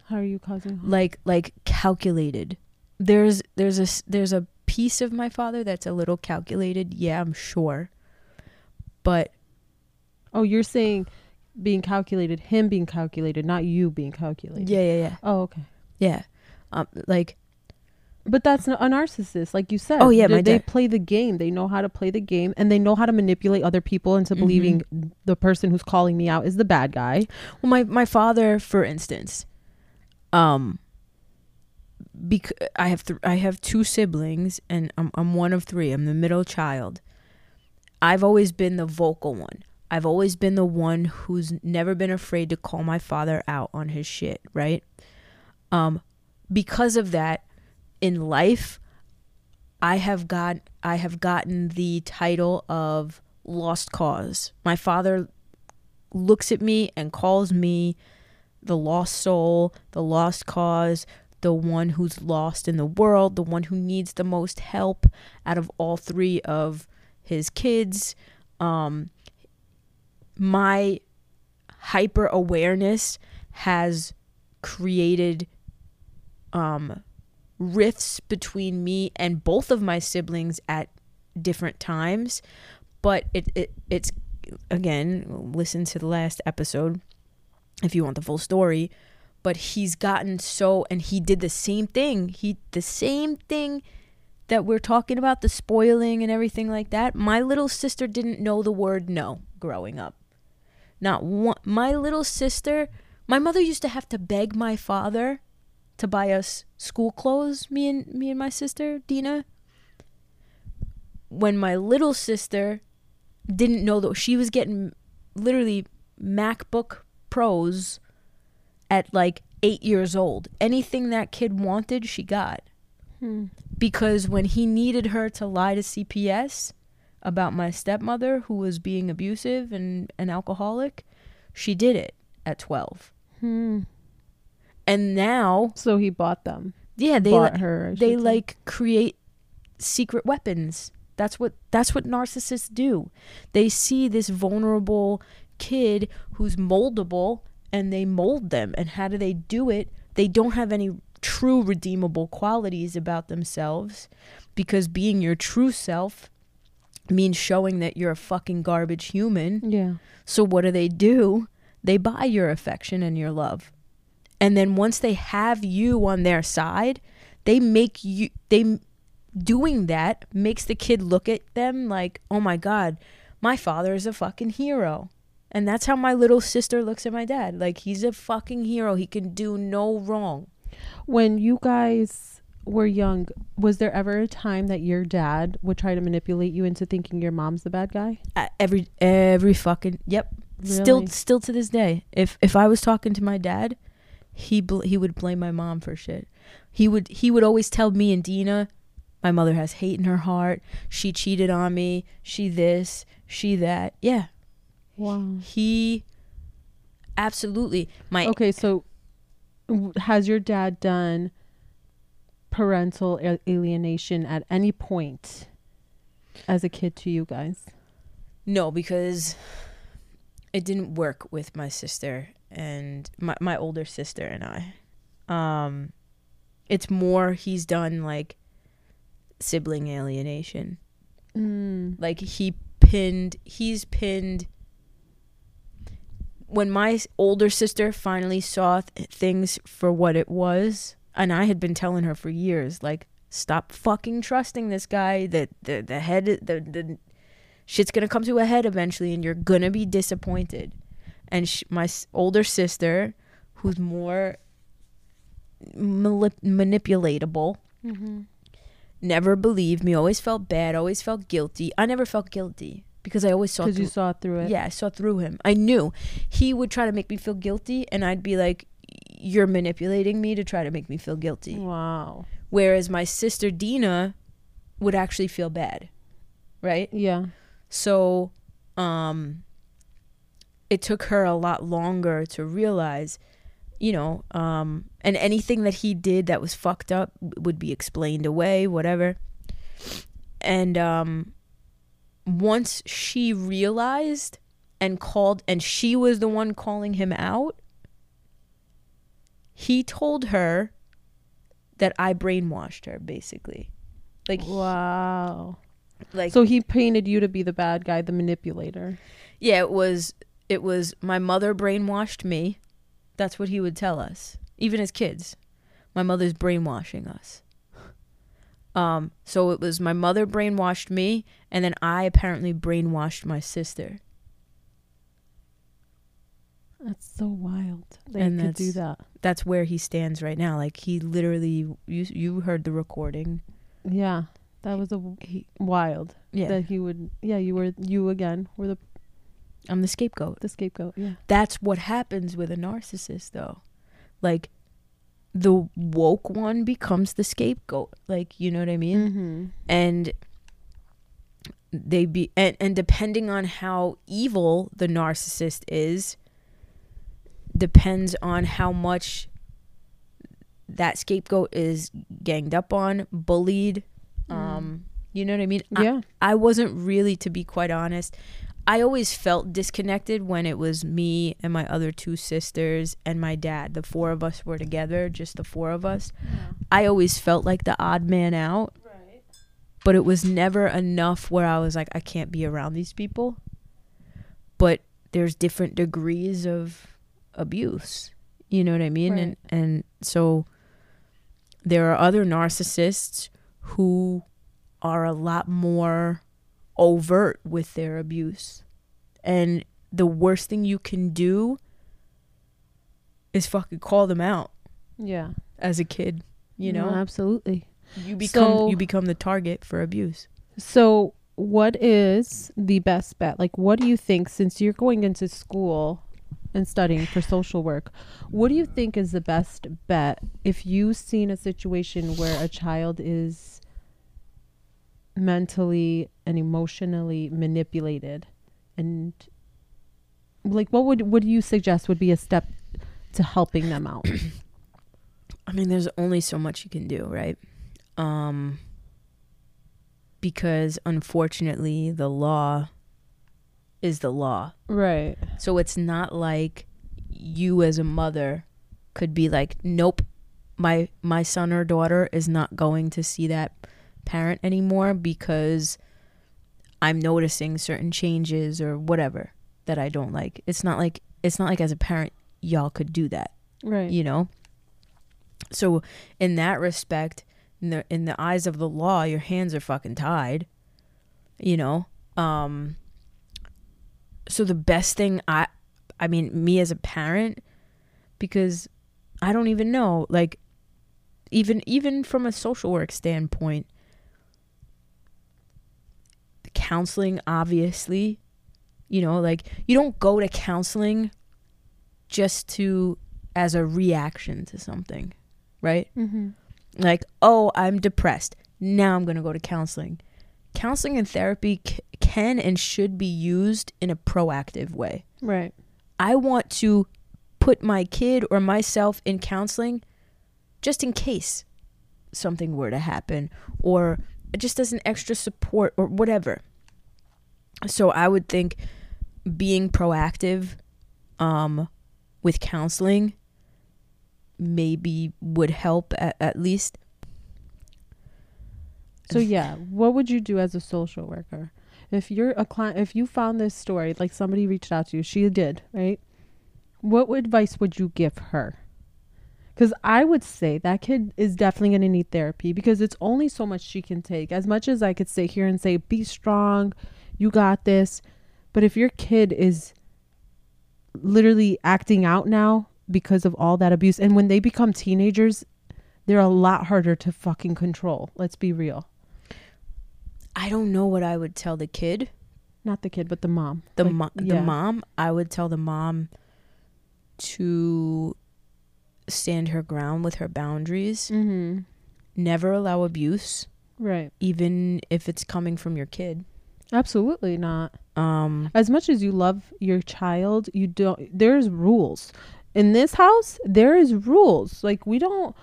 How are you causing harm? like like calculated there's there's a, there's a piece of my father that's a little calculated yeah i'm sure but Oh, you're saying being calculated, him being calculated, not you being calculated. yeah yeah yeah Oh, okay. yeah um like But that's a narcissist, like you said. Oh, yeah, they, they play the game. They know how to play the game, and they know how to manipulate other people into Mhm. believing the person who's calling me out is the bad guy. well my my father for instance um bec- i have th- i have two siblings and I'm I'm one of 3 i'm the middle child i've always been the vocal one i've always been the one who's never been afraid to call my father out on his shit right um because of that in life i have got i have gotten the title of lost cause my father looks at me and calls me the lost soul, the lost cause, the one who's lost in the world, the one who needs the most help out of all three of his kids. Um, my hyper awareness has created um, rifts between me and both of my siblings at different times, but it, it it's again listen to the last episode if you want the full story but he's gotten so and he did the same thing. He the same thing that we're talking about the spoiling and everything like that. My little sister didn't know the word no growing up. Not one my little sister my mother used to have to beg my father to buy us school clothes me and me and my sister Dina when my little sister didn't know that she was getting literally MacBook Pros at like eight years old. Anything that kid wanted, she got. Hmm. Because when he needed her to lie to CPS about my stepmother who was being abusive and an alcoholic, she did it at 12. Hmm. And now, So he bought them. yeah, they bought li- her. They say. like create secret weapons. That's what that's what narcissists do. They see this vulnerable kid who's moldable and they mold them. And how do they do it? They don't have any true redeemable qualities about themselves because being your true self means showing that you're a fucking garbage human. Yeah. So what do they do? They buy your affection and your love. And then once they have you on their side, they make you they doing that makes the kid look at them like, "Oh my god, my father is a fucking hero." And that's how my little sister looks at my dad. Like he's a fucking hero. He can do no wrong. When you guys were young, was there ever a time that your dad would try to manipulate you into thinking your mom's the bad guy? Uh, Every every fucking yep. Still still to this day. If if I was talking to my dad, he bl- he would blame my mom for shit. He would he would always tell me and Dina, my mother has hate in her heart. She cheated on me. She this, she that. Yeah. Wow. He absolutely my Okay, so has your dad done parental alienation at any point as a kid to you guys? No, because it didn't work with my sister and my my older sister and I. Um it's more he's done like sibling alienation. Mm. Like he pinned he's pinned when my older sister finally saw th- things for what it was and I had been telling her for years like stop fucking trusting this guy that the the head the the shit's going to come to a head eventually and you're going to be disappointed. And sh- my s- older sister who's more malip- manipulatable Mm-hmm. never believed me, always felt bad, always felt guilty. I never felt guilty. because I always saw Because through you saw through it. Yeah, I saw through him. I knew he would try to make me feel guilty, and I'd be like, "You're manipulating me to try to make me feel guilty." Wow. Whereas my sister Dina would actually feel bad, right? Yeah. So, um, it took her a lot longer to realize, you know, um, and anything that he did that was fucked up would be explained away, whatever. And um, once she realized and called, and she was the one calling him out, he told her that I brainwashed her, basically. Like, Wow. like So he painted you to be the bad guy, the manipulator. Yeah, it was it was my mother brainwashed me. That's what he would tell us, even as kids. My mother's brainwashing us. Um, so it was my mother brainwashed me, and then I apparently brainwashed my sister. That's so wild. They And could do that. That's where he stands right now. Like he literally, you you heard the recording. Yeah. That was a w- wild. Yeah, That he would yeah, you were you again were the I'm the scapegoat. the scapegoat. Yeah. That's what happens with a narcissist, though. Like the woke one becomes the scapegoat. Like you know what I mean? Mm-hmm. and they be and, and depending on how evil the narcissist is depends on how much that scapegoat is ganged up on bullied um you know what i mean I- Yeah. I wasn't really, to be quite honest. I always felt disconnected when it was me and my other two sisters and my dad. The four of us were together, just the four of us. I always felt like the odd man out, Right. but it was never enough where I was like, I can't be around these people. But there's different degrees of abuse. You know what I mean? Right. And and so there are other narcissists who are a lot more overt with their abuse. And the worst thing you can do is fucking call them out Yeah. as a kid, you No, know? absolutely. you become So- you become the target for abuse. So, what is the best bet? Like, what do you think, since you're going into school and studying for social work, what do you think is the best bet if you've seen a situation where a child is mentally and emotionally manipulated? And, like, what would, do you suggest would be a step to helping them out? [coughs] I mean, there's only so much you can do, right? Um because unfortunately the law is the law. right. So it's not like you as a mother could be like, "Nope, my my son or daughter is not going to see that parent anymore because I'm noticing certain changes or whatever that I don't like." It's not like it's not like as a parent y'all could do that Right. you know so in that respect in the in the eyes of the law your hands are fucking tied you know um so the best thing i i mean me as a parent because i don't even know like even even from a social work standpoint counseling obviously you know like you don't go to counseling just to as a reaction to something, right? Mm-hmm. Like, oh, I'm depressed. Now I'm going to go to counseling. Counseling and therapy c- can and should be used in a proactive way. Right. I want to put my kid or myself in counseling just in case something were to happen or just as an extra support or whatever. So I would think being proactive um, with counseling maybe would help at, at least. So yeah, what would you do as a social worker? If you're a client if you found this story, like somebody reached out to you, she did, right? What advice would you give her? Cuz I would say that kid is definitely going to need therapy because it's only so much she can take. As much as I could sit here and say be strong, you got this, but if your kid is literally acting out now because of all that abuse and when they become teenagers, they're a lot harder to fucking control. Let's be real. I don't know what I would tell the kid Not the kid, but the mom. The Like, mo- the mom, I would tell the mom to stand her ground with her boundaries. Mm-hmm. Never allow abuse, Right. even if it's coming from your kid. Absolutely not. Um, As much as you love your child, you don't. There's rules in this house. There is rules. Like we don't.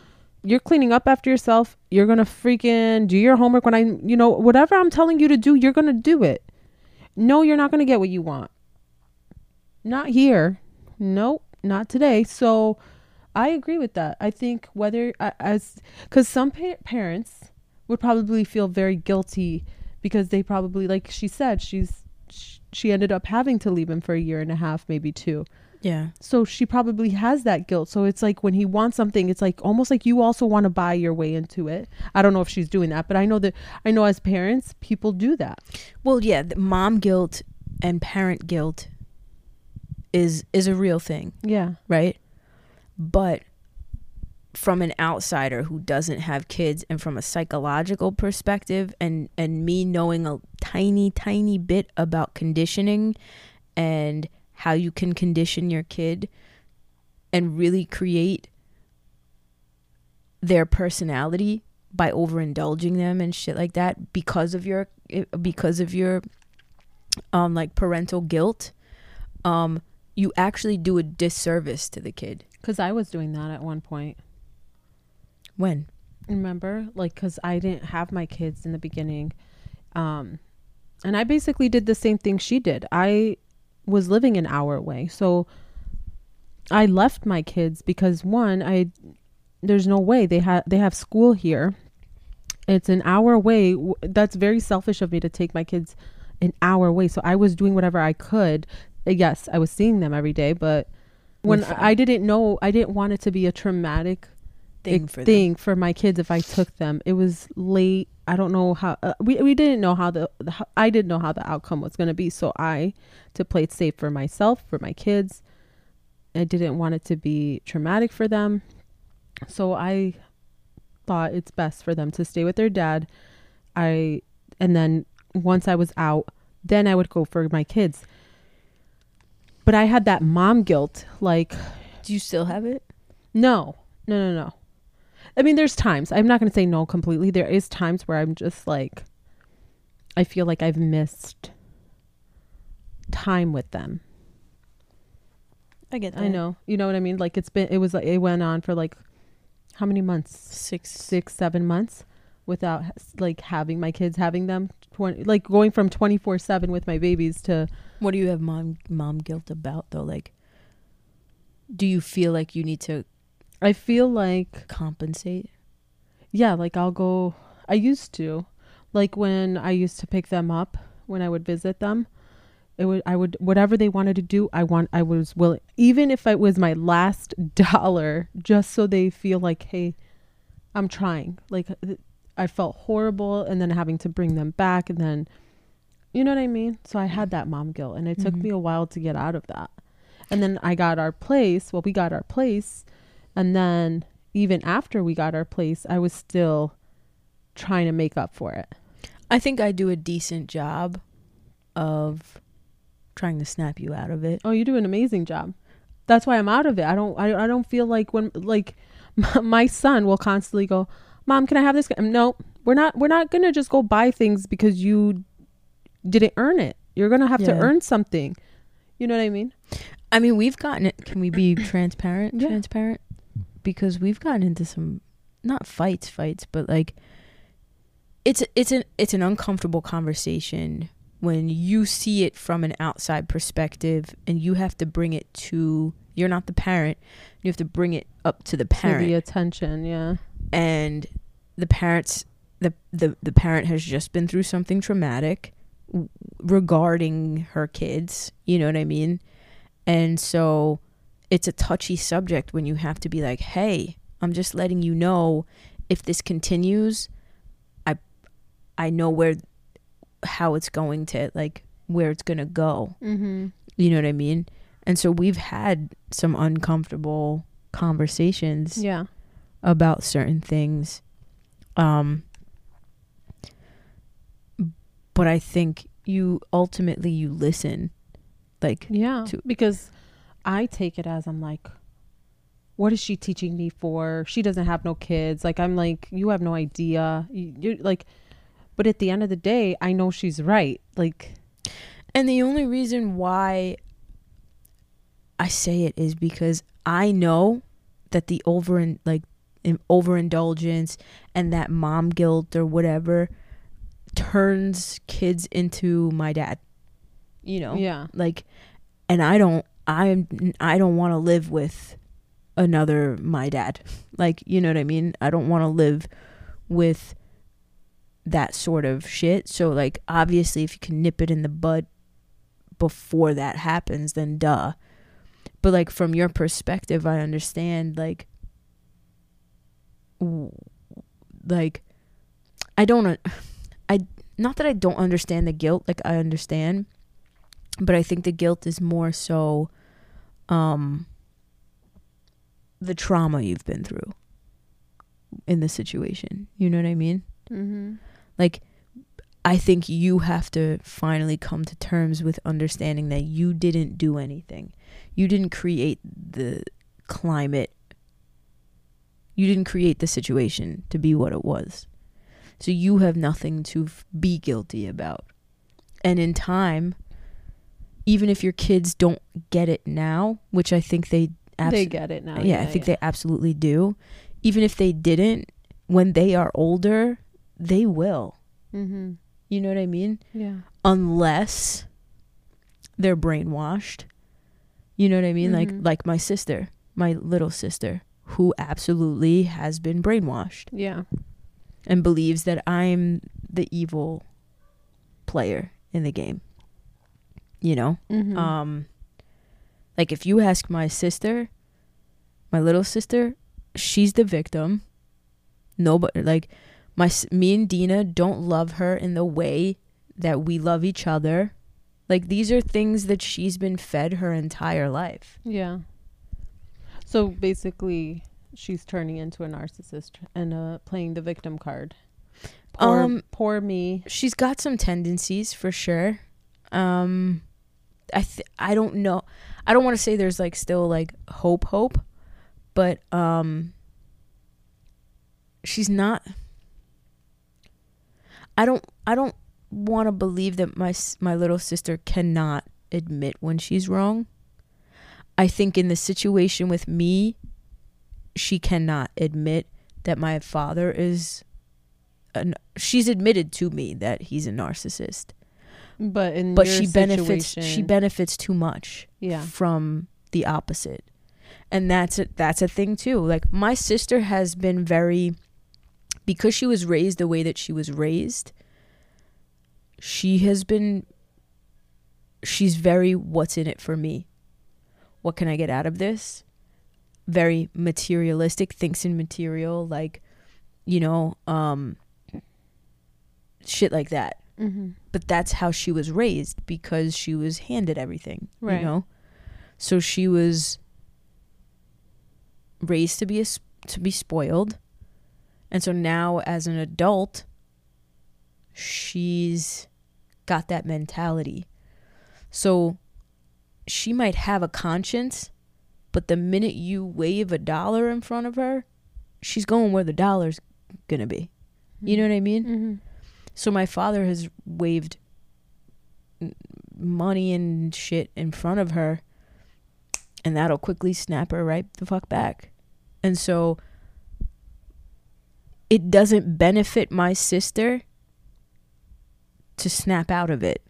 You're cleaning up after yourself. You're gonna freaking do your homework when I, you know, whatever I'm telling you to do, you're gonna do it. No, you're not gonna get what you want. Not here. Nope, not today. So, I agree with that. I think whether as because some pa- parents would probably feel very guilty because they probably like she said she's she ended up having to leave him for a year and a half maybe two yeah. so she probably has that guilt so it's like when he wants something it's like almost like you also want to buy your way into it i don't know if she's doing that but i know that i know as parents people do that Well, yeah, the mom guilt and parent guilt is is a real thing, yeah right? But from an outsider who doesn't have kids and from a psychological perspective and and me knowing a tiny tiny bit about conditioning and how you can condition your kid and really create their personality by overindulging them and shit like that because of your because of your um like parental guilt um you actually do a disservice to the kid because i was doing that at one point. When? Remember? Like because i didn't have my kids in the beginning. Um and i basically did the same thing she did. I was living an hour away. So i left my kids because one i there's no way. They have they have school here. It's an hour away. That's very selfish of me to take my kids an hour away. So i was doing whatever i could. Yes i was seeing them every day but when i didn't know i didn't want it to be a traumatic thing for thing for my kids if I took them. It was late. I don't know how uh, we we didn't know how the, the I didn't know how the outcome was going to be. So I to play it safe for myself, for my kids. I didn't want it to be traumatic for them. So I thought it's best for them to stay with their dad. I and then once I was out, then I would go for my kids. But I had that mom guilt like do you still have it no, no, no, no. I mean, there's times. I'm not going to say no completely. There is times where I'm just like, I feel like I've missed time with them. i get that I know. You know what I mean? Like it's been, it was, like it went on for like how many months? six Six, seven months without like having my kids having them. 20, like going from 24 seven with my babies to, what do you have mom mom guilt about though like do you feel like you need to I feel like compensate Yeah, like I'll go. I used to, like when I used to pick them up when I would visit them. It would I would whatever they wanted to do. I want I was willing, even if it was my last [laughs] dollar, just so they feel like, hey, I'm trying. Like I felt horrible, and then having to bring them back, and then, you know what I mean. So I had that mom guilt, and it took Mhm. me a while to get out of that. And then I got our place. Well, we got our place, and then even after we got our place, I was still trying to make up for it. i think i do a decent job of trying to snap you out of it Oh, you do an amazing job. That's why I'm out of it. I don't. I, I don't feel like when like [laughs] my son will constantly go, "Mom, can I have this?" No, we're not. We're not gonna just go buy things because you didn't earn it. You're gonna have to earn something. You know what I mean? i mean we've gotten it can we be [coughs] transparent Yeah. transparent because we've gotten into some not fights fights but like it's it's an it's an uncomfortable conversation when you see it from an outside perspective and you have to bring it to you're not the parent you have to bring it up to the parent To the attention. Yeah. and the parents the, the the parent has just been through something traumatic regarding her kids you know what i mean and so it's a touchy subject when you have to be like hey i'm just letting you know if this continues i i know where how it's going to like where it's going to go Mm-hmm. you know what i mean and so we've had some uncomfortable conversations Yeah. about certain things um but i think you ultimately you listen. Like Yeah, to- because I take it as I'm like, what is she teaching me for? She doesn't have no kids. Like I'm like, you have no idea. You, you're like, but at the end of the day, I know she's right. Like, And the only reason why I say it is because I know that the over and like in overindulgence and that mom guilt or whatever turns kids into my dad. You know? yeah, Like and I don't I'm. I don't want to live with another my dad. Like, you know what I mean? I don't want to live with that sort of shit. So like obviously if you can nip it in the bud before that happens, then duh. But like from your perspective, I understand like like I don't not that I don't understand the guilt, like I understand, but I think the guilt is more so um the trauma you've been through in the situation. You know what I mean? mm-hmm. Like I think you have to finally come to terms with understanding that you didn't do anything. You didn't create the climate. You didn't create the situation to be what it was. So you have nothing to be guilty about. And in time, even if your kids don't get it now, which I think they abs- they get it now. yeah, I think they absolutely do. Even if they didn't, when they are older, they will. Mm-hmm. You know what I mean? Yeah. Unless they're brainwashed. You know what I mean? Mhm. Like like my sister, my little sister, who absolutely has been brainwashed Yeah. And believes that I'm the evil player in the game. You know? Mm-hmm. Um like if you ask my sister, my little sister, she's the victim. Nobody like my me and Dina don't love her in the way that we love each other. Like these are things that she's been fed her entire life. yeah. So basically, she's turning into a narcissist and uh, playing the victim card. Poor, Um, poor me. She's got some tendencies for sure. Um I th- I don't know. I don't want to say there's like still like hope hope, but um she's not I don't I don't want to believe that my my little sister cannot admit when she's wrong. I think in the situation with me she cannot admit that my father is an, she's admitted to me that he's a narcissist. But in but she benefits she benefits too much yeah. from the opposite. And that's a, that's a thing too. Like my sister has been very because she was raised the way that she was raised she has been she's very what's in it for me? What can i get out of this very materialistic thinks in material like you know um shit like that Mm-hmm. but that's how she was raised because she was handed everything Right. you know so she was raised to be a, to be spoiled and so now as an adult she's got that mentality so she might have a conscience but the minute you wave a dollar in front of her she's going where the dollar's gonna be you know what i mean Mm-hmm. so my father has waved money and shit in front of her, and that'll quickly snap her right the fuck back. And so it doesn't benefit my sister to snap out of it.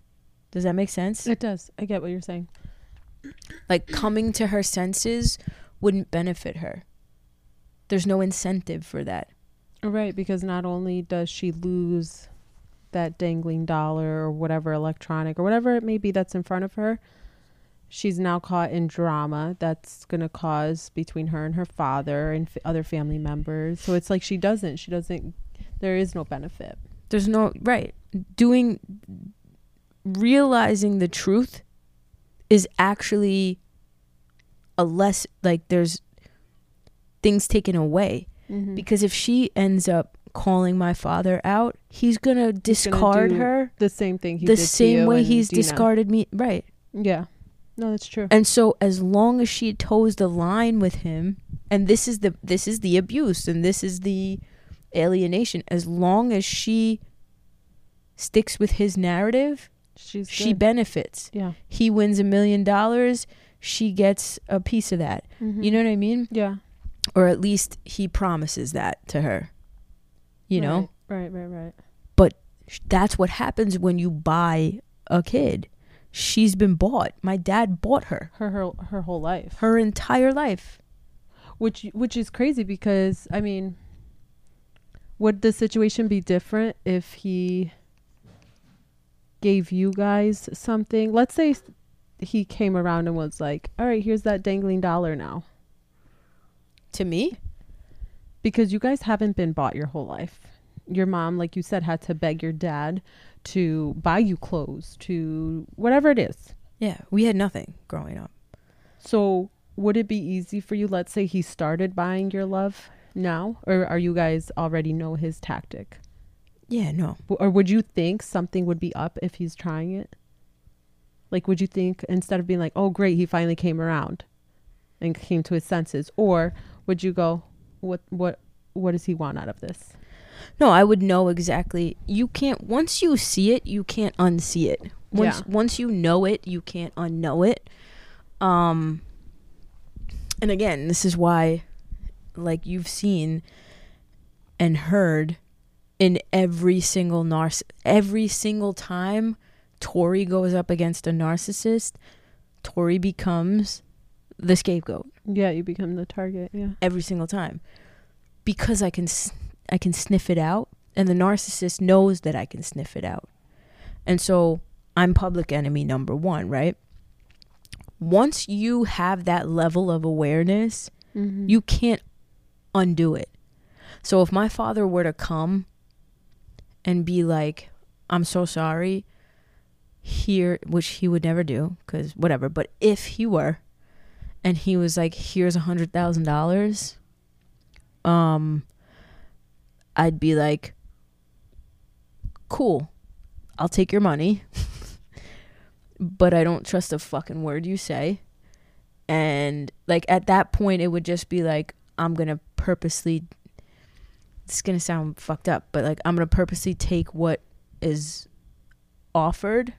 Does that make sense? It does. I get what you're saying. Like coming to her senses wouldn't benefit her. There's no incentive for that. Right, because not only does she lose that dangling dollar or whatever electronic or whatever it may be that's in front of her, she's now caught in drama that's going to cause between her and her father and f- other family members. So it's like she doesn't, she doesn't, there is no benefit. There's no right doing realizing the truth is actually a less like there's things taken away Mm-hmm. because if she ends up calling my father out, he's gonna He's gonna discard her The same thing he the same way he's Dina. discarded me. Right. Yeah. No, that's true. And so as long as she toes the line with him, and this is the this is the abuse and this is the alienation, as long as she sticks with his narrative, She's she good. benefits. yeah. He wins a million dollars, she gets a piece of that. Mhm. You know what I mean? Yeah. Or at least he promises that to her. You know? Right. Right. Right. But That's what happens when you buy a kid. She's been bought. My dad bought her Her her her whole life. her entire life. which which is crazy because I mean, would the situation be different if he gave you guys something? Let's say he came around and was like, "All right, here's that dangling dollar now," To me? because you guys haven't been bought your whole life. Your mom, like you said, had to beg your dad to buy you clothes, to whatever it is. Yeah, we had nothing growing up. So, would it be easy for you? Let's say he started buying your love now, or are you guys already know his tactic? Yeah, no. Or would you think something would be up if he's trying it? Like, would you think instead of being like, "Oh, great, he finally came around and came to his senses," or would you go, "What, what, what does he want out of this?" No, I would know exactly. You can't once you see it, you can't unsee it. Once Yeah. once you know it, you can't unknow it. Um and again, this is why like you've seen and heard in every single narciss every single time Tori goes up against a narcissist, Tori becomes the scapegoat Yeah, you become the target. Yeah, every single time because I can s- I can sniff it out and the narcissist knows that I can sniff it out. And so I'm public enemy number 1, right? Once you have that level of awareness, mm-hmm. you can't undo it. So if my father were to come and be like, "I'm so sorry," here, which he would never do, because whatever. But if he were, and he was like, "Here's a hundred thousand dollars," um, I'd be like, "Cool, I'll take your money." [laughs] but I don't trust a fucking word you say. And like at that point, it would just be like, I'm gonna purposely. It's gonna sound fucked up, but like I'm gonna purposely take what is offered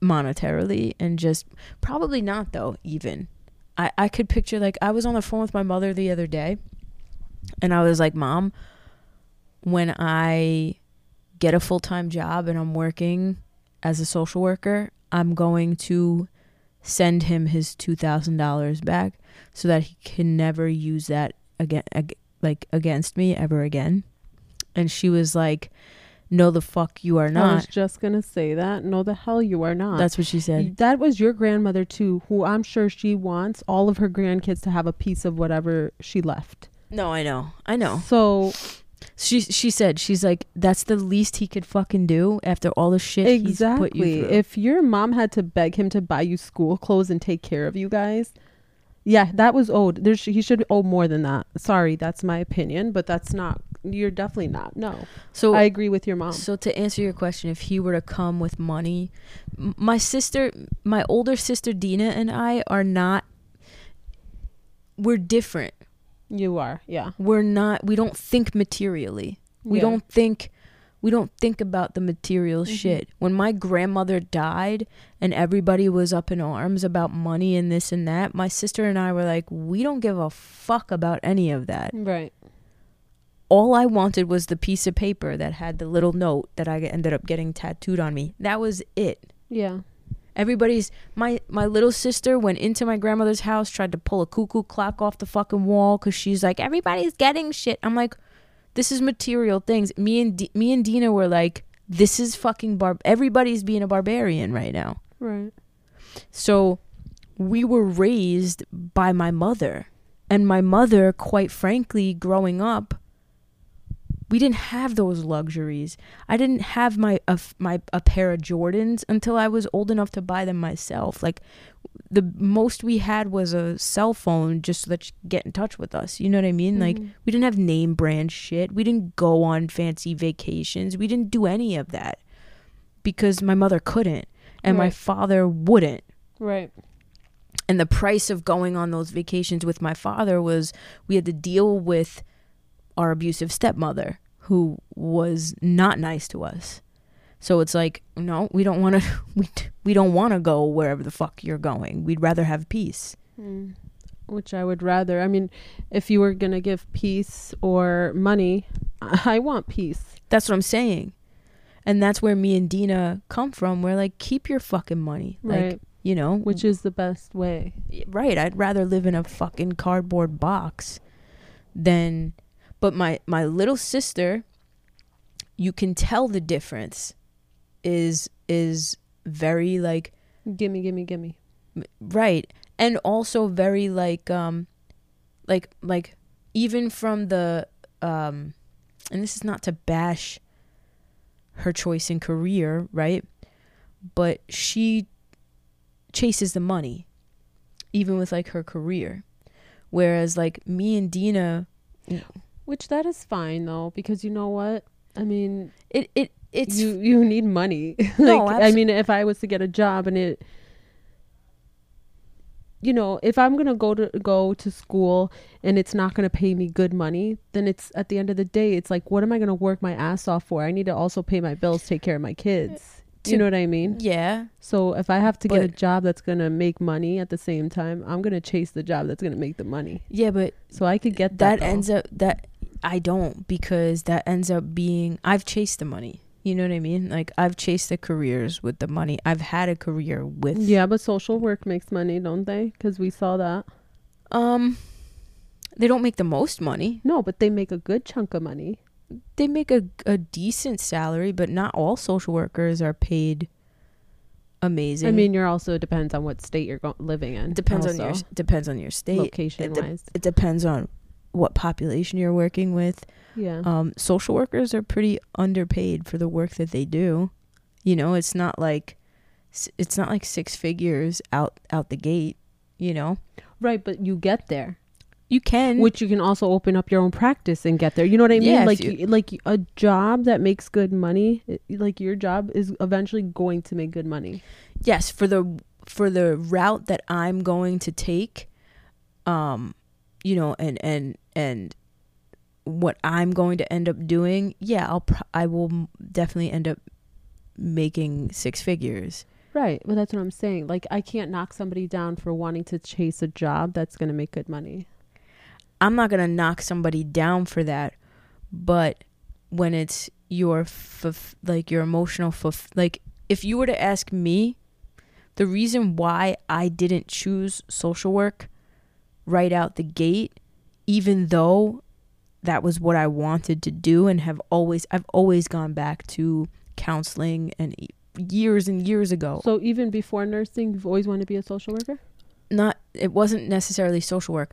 monetarily and just probably not though even. I, I could picture like I was on the phone with my mother the other day and I was like, Mom, when I get a full time job and I'm working as a social worker, I'm going to send him his two thousand dollars back so that he can never use that again ag- like against me ever again. And she was like, No the fuck you are not. I was just gonna say that. No, the hell you are not. That's what she said. That was your grandmother too, who I'm sure she wants all of her grandkids to have a piece of whatever she left. No, I know. I know. So She she said she's like that's the least he could fucking do after all the shit he's put you exactly, through. if your mom had to beg him to buy you school clothes and take care of you guys, yeah, that was owed. There's he should owe more than that. Sorry, that's my opinion, but that's not. You're definitely not. No, so I agree with your mom. So to answer your question, if he were to come with money, m- my sister, my older sister Dina and I are not. We're different. You are, yeah. We're not. We don't think materially. We Yeah. don't think. We don't think about the material Mhm. shit. When my grandmother died and everybody was up in arms about money and this and that, my sister and I were like, we don't give a fuck about any of that. Right. all I wanted was the piece of paper that had the little note that I ended up getting tattooed on me. That was it. Yeah. Everybody's my my little sister went into my grandmother's house, tried to pull a cuckoo clock off the fucking wall because she's like, everybody's getting shit. I'm like, this is material things. Me and D- me and Dina were like, this is fucking bar. Everybody's being a barbarian right now. Right. So we were raised by my mother. And my mother, quite frankly, growing up, we didn't have those luxuries. I didn't have my a, my a pair of Jordans until I was old enough to buy them myself. Like the most we had was a cell phone just so that you could get in touch with us. You know what I mean? Like Mhm. we didn't have name brand shit. We didn't go on fancy vacations. We didn't do any of that because my mother couldn't and my father wouldn't. right. And the price of going on those vacations with my father was we had to deal with our abusive stepmother who was not nice to us. So it's like, no, we don't want to [laughs] we we don't want to go wherever the fuck you're going. We'd rather have peace. Mm. Which I would rather. I mean, if you were gonna give peace or money, [laughs] I want peace. That's what I'm saying. And that's where me and Dina come from. We're like, keep your fucking money. Right. Like, you know, Which is the best way. right i'd rather live in a fucking cardboard box than but my my little sister you can tell the difference is is very like Gimme, gimme, gimme. right and also very like um like like even from the um and this is not to bash her choice in career right but she chases the money even with like her career whereas like me and Dina Yeah. Which that is fine though, because you know what? I mean, it it it's you you need money. [laughs] like, No, I mean, if I was to get a job and it, you know, if I'm gonna go to go to school and it's not gonna pay me good money, then it's at the end of the day, it's like, what am I gonna work my ass off for? I need to also pay my bills, take care of my kids. To- you know what I mean? yeah So if I have to get a job that's gonna make money at the same time, I'm gonna chase the job that's gonna make the money. yeah but So I could get that. that ends up that I don't because that ends up being I've chased the money. You know what I mean? Like I've chased the careers with the money. I've had a career with yeah, but social work makes money, don't they? Because we saw that. um they don't make the most money. No, but they make a good chunk of money. They make a a decent salary, but not all social workers are paid amazing. I mean, you're also depends on what state you're go- living in. depends on your depends on your state. location it de- wise. It depends on what population you're working with. Yeah. um, social workers are pretty underpaid for the work that they do. You know, it's not like it's not like six figures out out the gate. You know, right, but you get there, you can. which you can also open up your own practice and get there. You know what I mean? Yeah, like you- like a job that makes good money, like your job is eventually going to make good money. yes, for the for the route that I'm going to take, um, you know, and and and what I'm going to end up doing, yeah, I'll pro- I will definitely end up making six figures. Right. Well, that's what I'm saying. Like I can't knock somebody down for wanting to chase a job that's going to make good money. I'm not gonna knock somebody down for that, but when it's your fulf- like your emotional fulf- like if you were to ask me, the reason why I didn't choose social work right out the gate, even though that was what I wanted to do and have always I've always gone back to counseling and years and years ago. So even before nursing, you've always wanted to be a social worker. not it wasn't necessarily social work.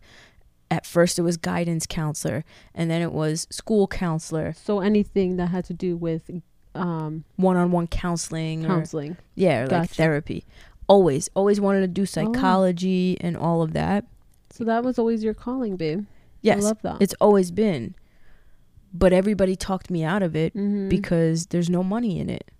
At first it was guidance counselor and then it was school counselor, So anything that had to do with um, one-on-one counseling or counseling. yeah, or like therapy. Always always wanted to do psychology and all of that. So that was always your calling, babe. Yes. I love that. It's always been. But everybody talked me out of it Mhm. because there's no money in it.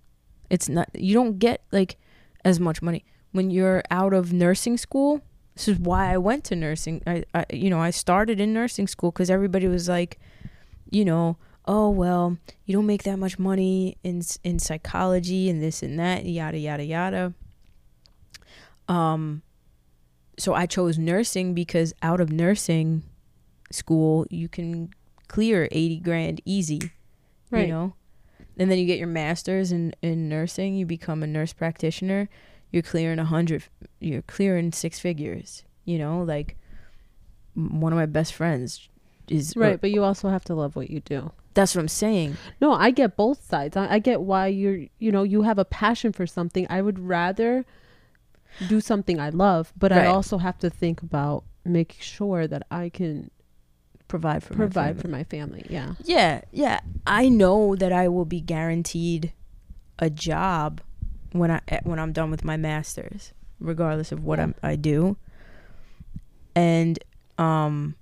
It's not you don't get like as much money when you're out of nursing school. This is why I went to nursing. I, I you know, I started in nursing school cuz everybody was like, you know, oh well, you don't make that much money in in psychology and this and that, yada yada yada. Um so I chose nursing because out of nursing school you can clear 80 grand easy Right. you know and then you get your master's in, in nursing you become a nurse practitioner you're clearing a hundred you're clearing six figures you know like one of my best friends is right, but you also have to love what you do. that's what i'm saying No, I get both sides. I, I get why you're, you know, you have a passion for something. I would rather do something I love, but I also have to think about making sure that I can provide for provide my for my family. Yeah. yeah yeah i know that i will be guaranteed a job when i eh, when i'm done with my masters regardless of what I'm, I do. And um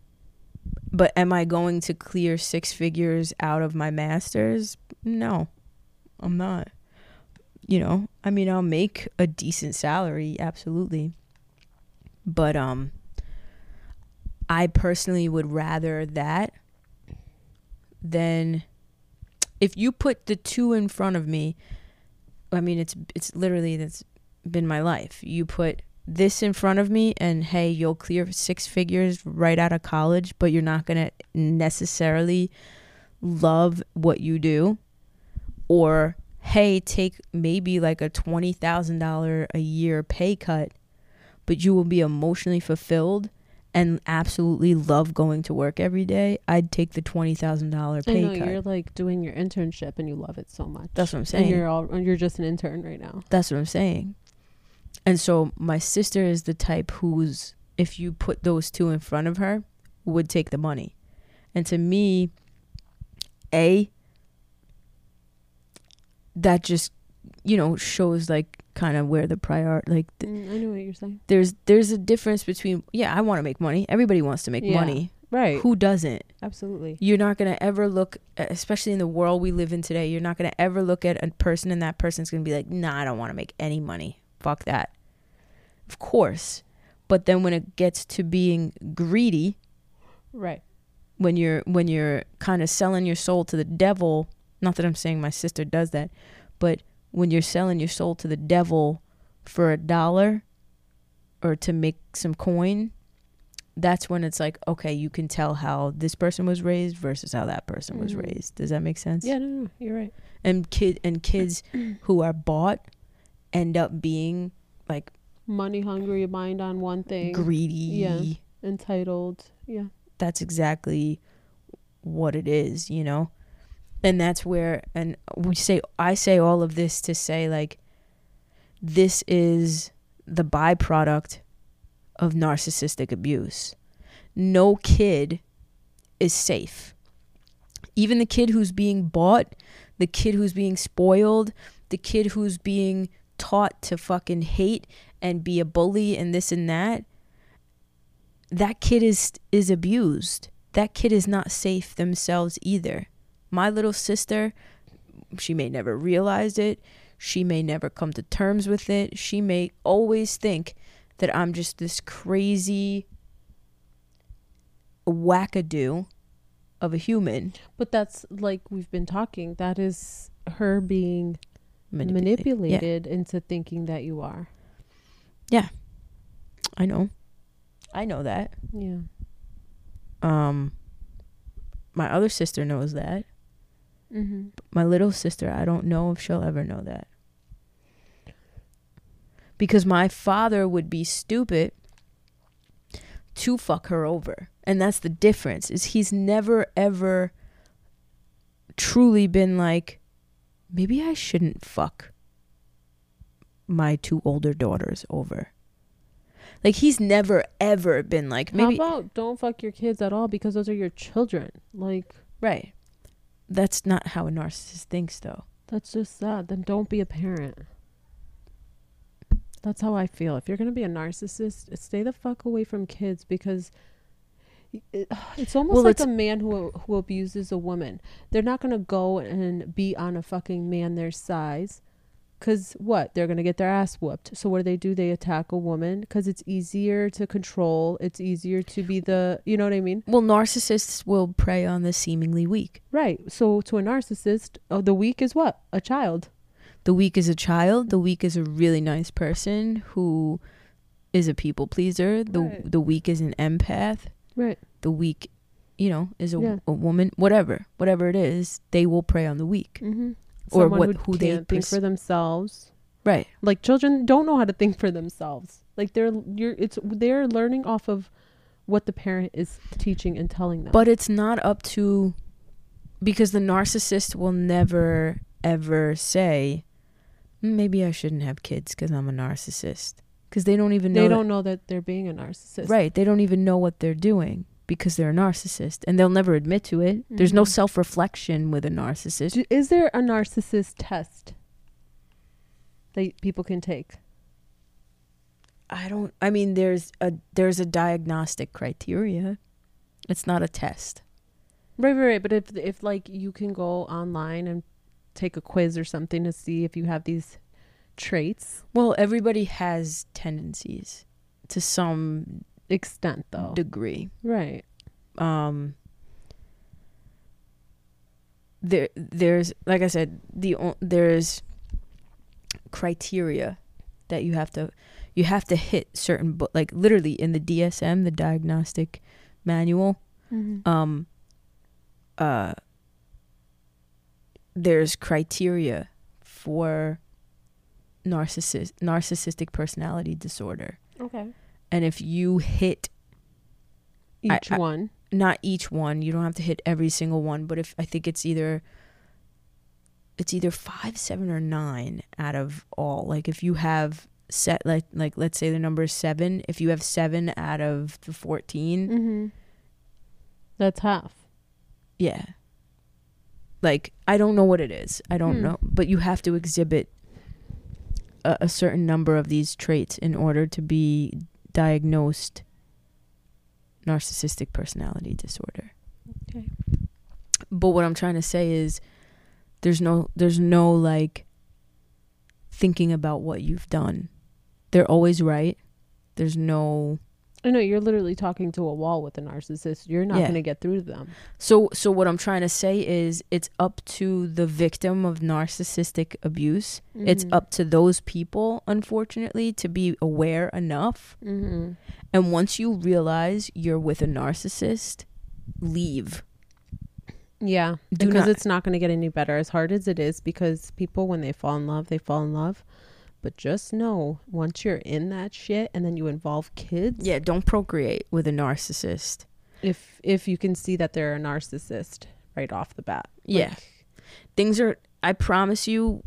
but am I going to clear six figures out of my masters? No. I'm not. You know, I mean, I'll make a decent salary, absolutely. But um I personally would rather that than if you put the two in front of me, I mean it's it's literally that's been my life. You put this in front of me and hey, you'll clear six figures right out of college, but you're not to necessarily love what you do or hey, take maybe like a $20,000 a year pay cut, but you will be emotionally fulfilled and absolutely love going to work every day, I'd take the twenty thousand dollar pay I know cut. you're like doing your internship and you love it so much. That's what I'm And saying. you're all you're just an intern right now. That's what I'm saying. And so my sister is the type who's if you put those two in front of her, would take the money. And to me, A that just you know shows like kind of where the prior like th- Mm, I know what you're saying. there's there's a difference between yeah I want to make money everybody wants to make Yeah. money Right. who doesn't Absolutely. you're not going to ever look especially in the world we live in today you're not going to ever look at a person and that person's going to be like nah i don't want to make any money fuck that of course but then when it gets to being greedy Right. when you're when you're kind of selling your soul to the devil not that i'm saying my sister does that but when you're selling your soul to the devil for a dollar or to make some coin that's when it's like okay you can tell how this person was raised versus how that person was Mhm. raised does that make sense Yeah, no, no, you're right. and kid and kids [clears throat] who are bought end up being like Money hungry, mind on one thing, greedy Yeah. entitled. Yeah. that's exactly what it is, you know? And that's where and we say I say all of this to say like this is the byproduct of narcissistic abuse. No kid is safe. Even the kid who's being bought, the kid who's being spoiled, the kid who's being taught to fucking hate and be a bully and this and that, that kid is is abused. That kid is not safe themselves either. My little sister, she may never realize it. She may never come to terms with it. She may always think that I'm just this crazy wackadoo of a human But that's like we've been talking. That is her being manipulate- manipulated into thinking that you are. Yeah. I know. I know that. Yeah. Um my other sister knows that. Mm-hmm. my little sister, I don't know if she'll ever know that. Because my father would be stupid to fuck her over. And that's the difference is he's never ever truly been like maybe I shouldn't fuck my two older daughters over. Like he's never ever been like maybe How about don't fuck your kids at all because those are your children? Like right. That's not how a narcissist thinks though. that's just sad. Then don't be a parent. That's how I feel. If you're gonna be a narcissist, uh, stay the fuck away from kids because it, [sighs] it's almost Well, like it's- a man who who abuses a woman. They're not gonna go and be on a fucking man their size, cause what? They're gonna get their ass whooped. So what do they do? They attack a woman because it's easier to control. It's easier to be the. You know what I mean? Well, narcissists will prey on the seemingly weak. Right. So to a narcissist, oh, the weak is what? A child. The weak is a child. The weak is a really nice person who is a people pleaser. The Right. the weak is an empath. Right. The weak, you know, is a, Yeah. a woman. Whatever, whatever it is, they will prey on the weak. Mm-hmm. Or Someone what- who, who they think pers- for themselves. Right. Like children don't know how to think for themselves. Like they're you're it's they're learning off of what the parent is teaching and telling them. But it's not up to because the narcissist will never ever say, "Mm, maybe I shouldn't have kids because I'm a narcissist. Because they don't even know. they don't know that they're being a narcissist. Right. They don't even know what they're doing because they're a narcissist and they'll never admit to it. There's no Mhm. self reflection with a narcissist. Is there a narcissist test that people can take? I don't I mean there's a there's a diagnostic criteria. It's not a test. Right, right, right. But if if like you can go online and take a quiz or something to see if you have these traits Well, everybody has tendencies to some extent though. degree. right. Um there there's like I said, the there's criteria that you have to you have to hit certain bu- like literally in the DSM, the diagnostic manual, um uh there's criteria for narcissist narcissistic personality disorder okay. And if you hit Each I- one. not each one you don't have to hit every single one but if i think it's either it's either five seven or nine out of all like if you have set like like let's say the number is seven if you have seven out of the 14 Mm-hmm. That's half. yeah like i don't know what it is i don't Hmm. know but you have to exhibit a, a certain number of these traits in order to be diagnosed narcissistic personality disorder. Okay. but what i'm trying to say is there's no there's no like thinking about what you've done. They're always right. There's no I know you're literally talking to a wall with a narcissist. You're not Yeah. going to get through to them. So so what I'm trying to say is it's up to the victim of narcissistic abuse. It's Mhm. up to those people unfortunately to be aware enough. Mm-hmm. And once you realize you're with a narcissist, leave. Yeah, Do because not- it's not going to get any better. As hard as it is, because people when they fall in love, they fall in love. But just know, once you're in that shit, and then you involve kids, Yeah, don't procreate with a narcissist. if if you can see that they're a narcissist right off the bat, Yeah. Things are I promise you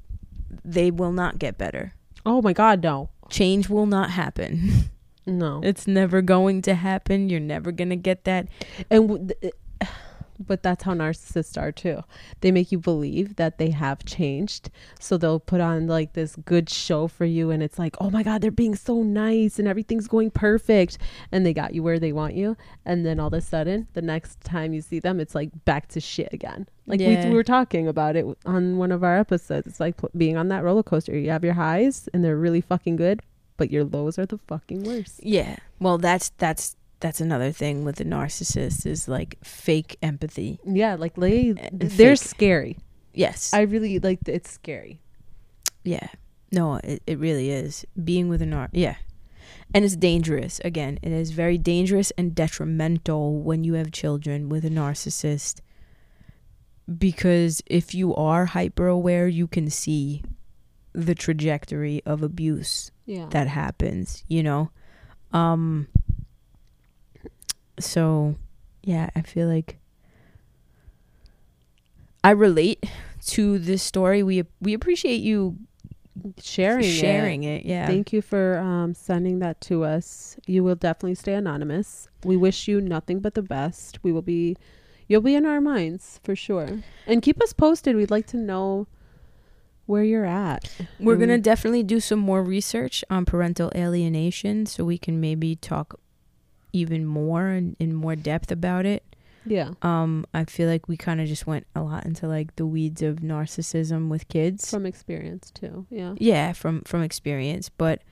they will not get better. oh my God, no, Change will not happen. [laughs] no. It's never going to happen. You're never going to get that. and w- th- but that's how narcissists are too. They make you believe that they have changed. So they'll put on like this good show for you and it's like oh my god they're being so nice and everything's going perfect. And they got you where they want you. And then all of a sudden the next time you see them it's like back to shit again. Like Yeah. we, we were talking about it on one of our episodes. It's like being on that roller coaster. You have your highs and they're really fucking good but your lows are the fucking worst. Yeah. Well, that's that's that's another thing with the narcissist is like fake empathy. yeah like they they're fake. scary Yes. I really like it's scary. yeah. No, it, it really is. Being with a nar yeah. And it's dangerous. Again, it is very dangerous and detrimental when you have children with a narcissist. Because if you are hyper aware, you can see the trajectory of abuse Yeah. that happens, you know? Um so yeah, I feel like I relate to this story. We we appreciate you sharing sharing it. it. Yeah. Thank you for um, sending that to us. You will definitely stay anonymous. We wish you nothing but the best. We will be, you'll be in our minds for sure. And keep us posted. We'd like to know where you're at. We're going to Mm. definitely do some more research on parental alienation so we can maybe talk even more and in more depth about it. Yeah. Um I feel like we kind of just went a lot into like the weeds of narcissism with kids. From experience too. Yeah. yeah from from experience but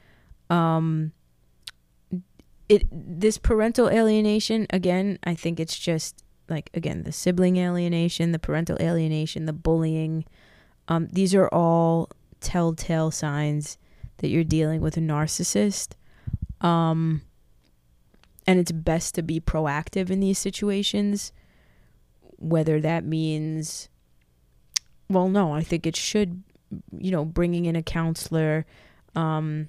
um it this parental alienation again i think it's just like again the sibling alienation the parental alienation the bullying um these are all telltale signs that you're dealing with a narcissist um and it's best to be proactive in these situations whether that means well no i think it should you know bringing in a counselor um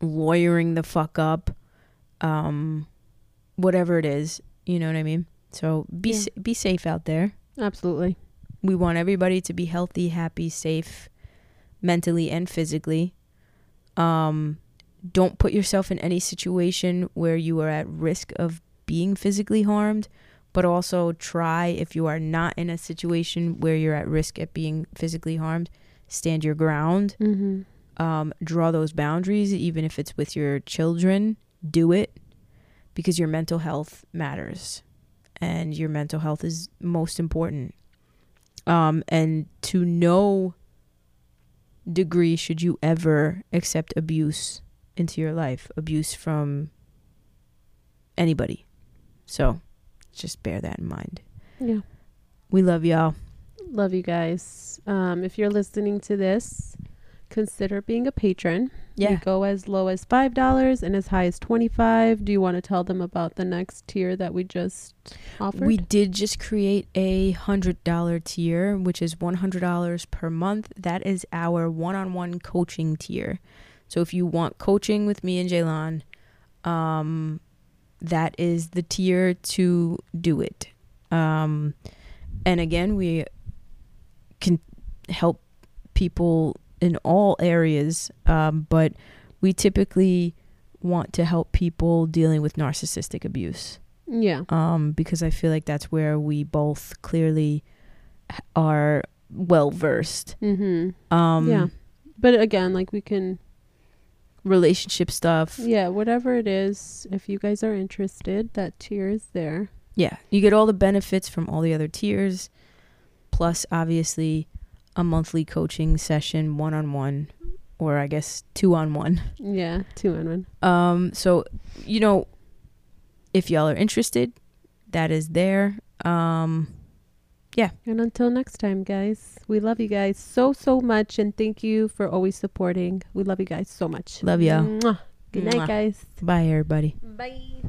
lawyering the fuck up um whatever it is you know what i mean so be Yeah. sa- be safe out there Absolutely. we want everybody to be healthy happy safe mentally and physically um don't put yourself in any situation where you are at risk of being physically harmed but also try if you are not in a situation where you're at risk at being physically harmed stand your ground Mm-hmm. um, draw those boundaries, even if it's with your children. Do it because your mental health matters, and your mental health is most important. Um, and to no degree should you ever accept abuse into your life, abuse from anybody. So just bear that in mind. Yeah. We love y'all. Love you guys. Um, if you're listening to this, consider being a patron. Yeah. go as low as five dollars and as high as twenty five. Do you want to tell them about the next tier that we just offered? We did just create a hundred dollar tier, which is one hundred dollars per month. That is our one on one coaching tier. So if you want coaching with me and Jaylon, um, that is the tier to do it. Um, and again, we can help people in all areas, um, but we typically want to help people dealing with narcissistic abuse yeah. um, because I feel like that's where we both clearly are well versed. Mm-hmm. Um, yeah. But again, like we can relationship stuff. Yeah, whatever it is, if you guys are interested, that tier is there. Yeah, you get all the benefits from all the other tiers, plus obviously a monthly coaching session, one on one, or I guess two on one. Yeah, two on one. Um, so you know, if y'all are interested, that is there. Um, And until next time, guys, we love you guys so, so much. And thank you for always supporting. We love you guys so much. Love ya. Mwah. Good night, Mwah. guys. bye everybody. Bye.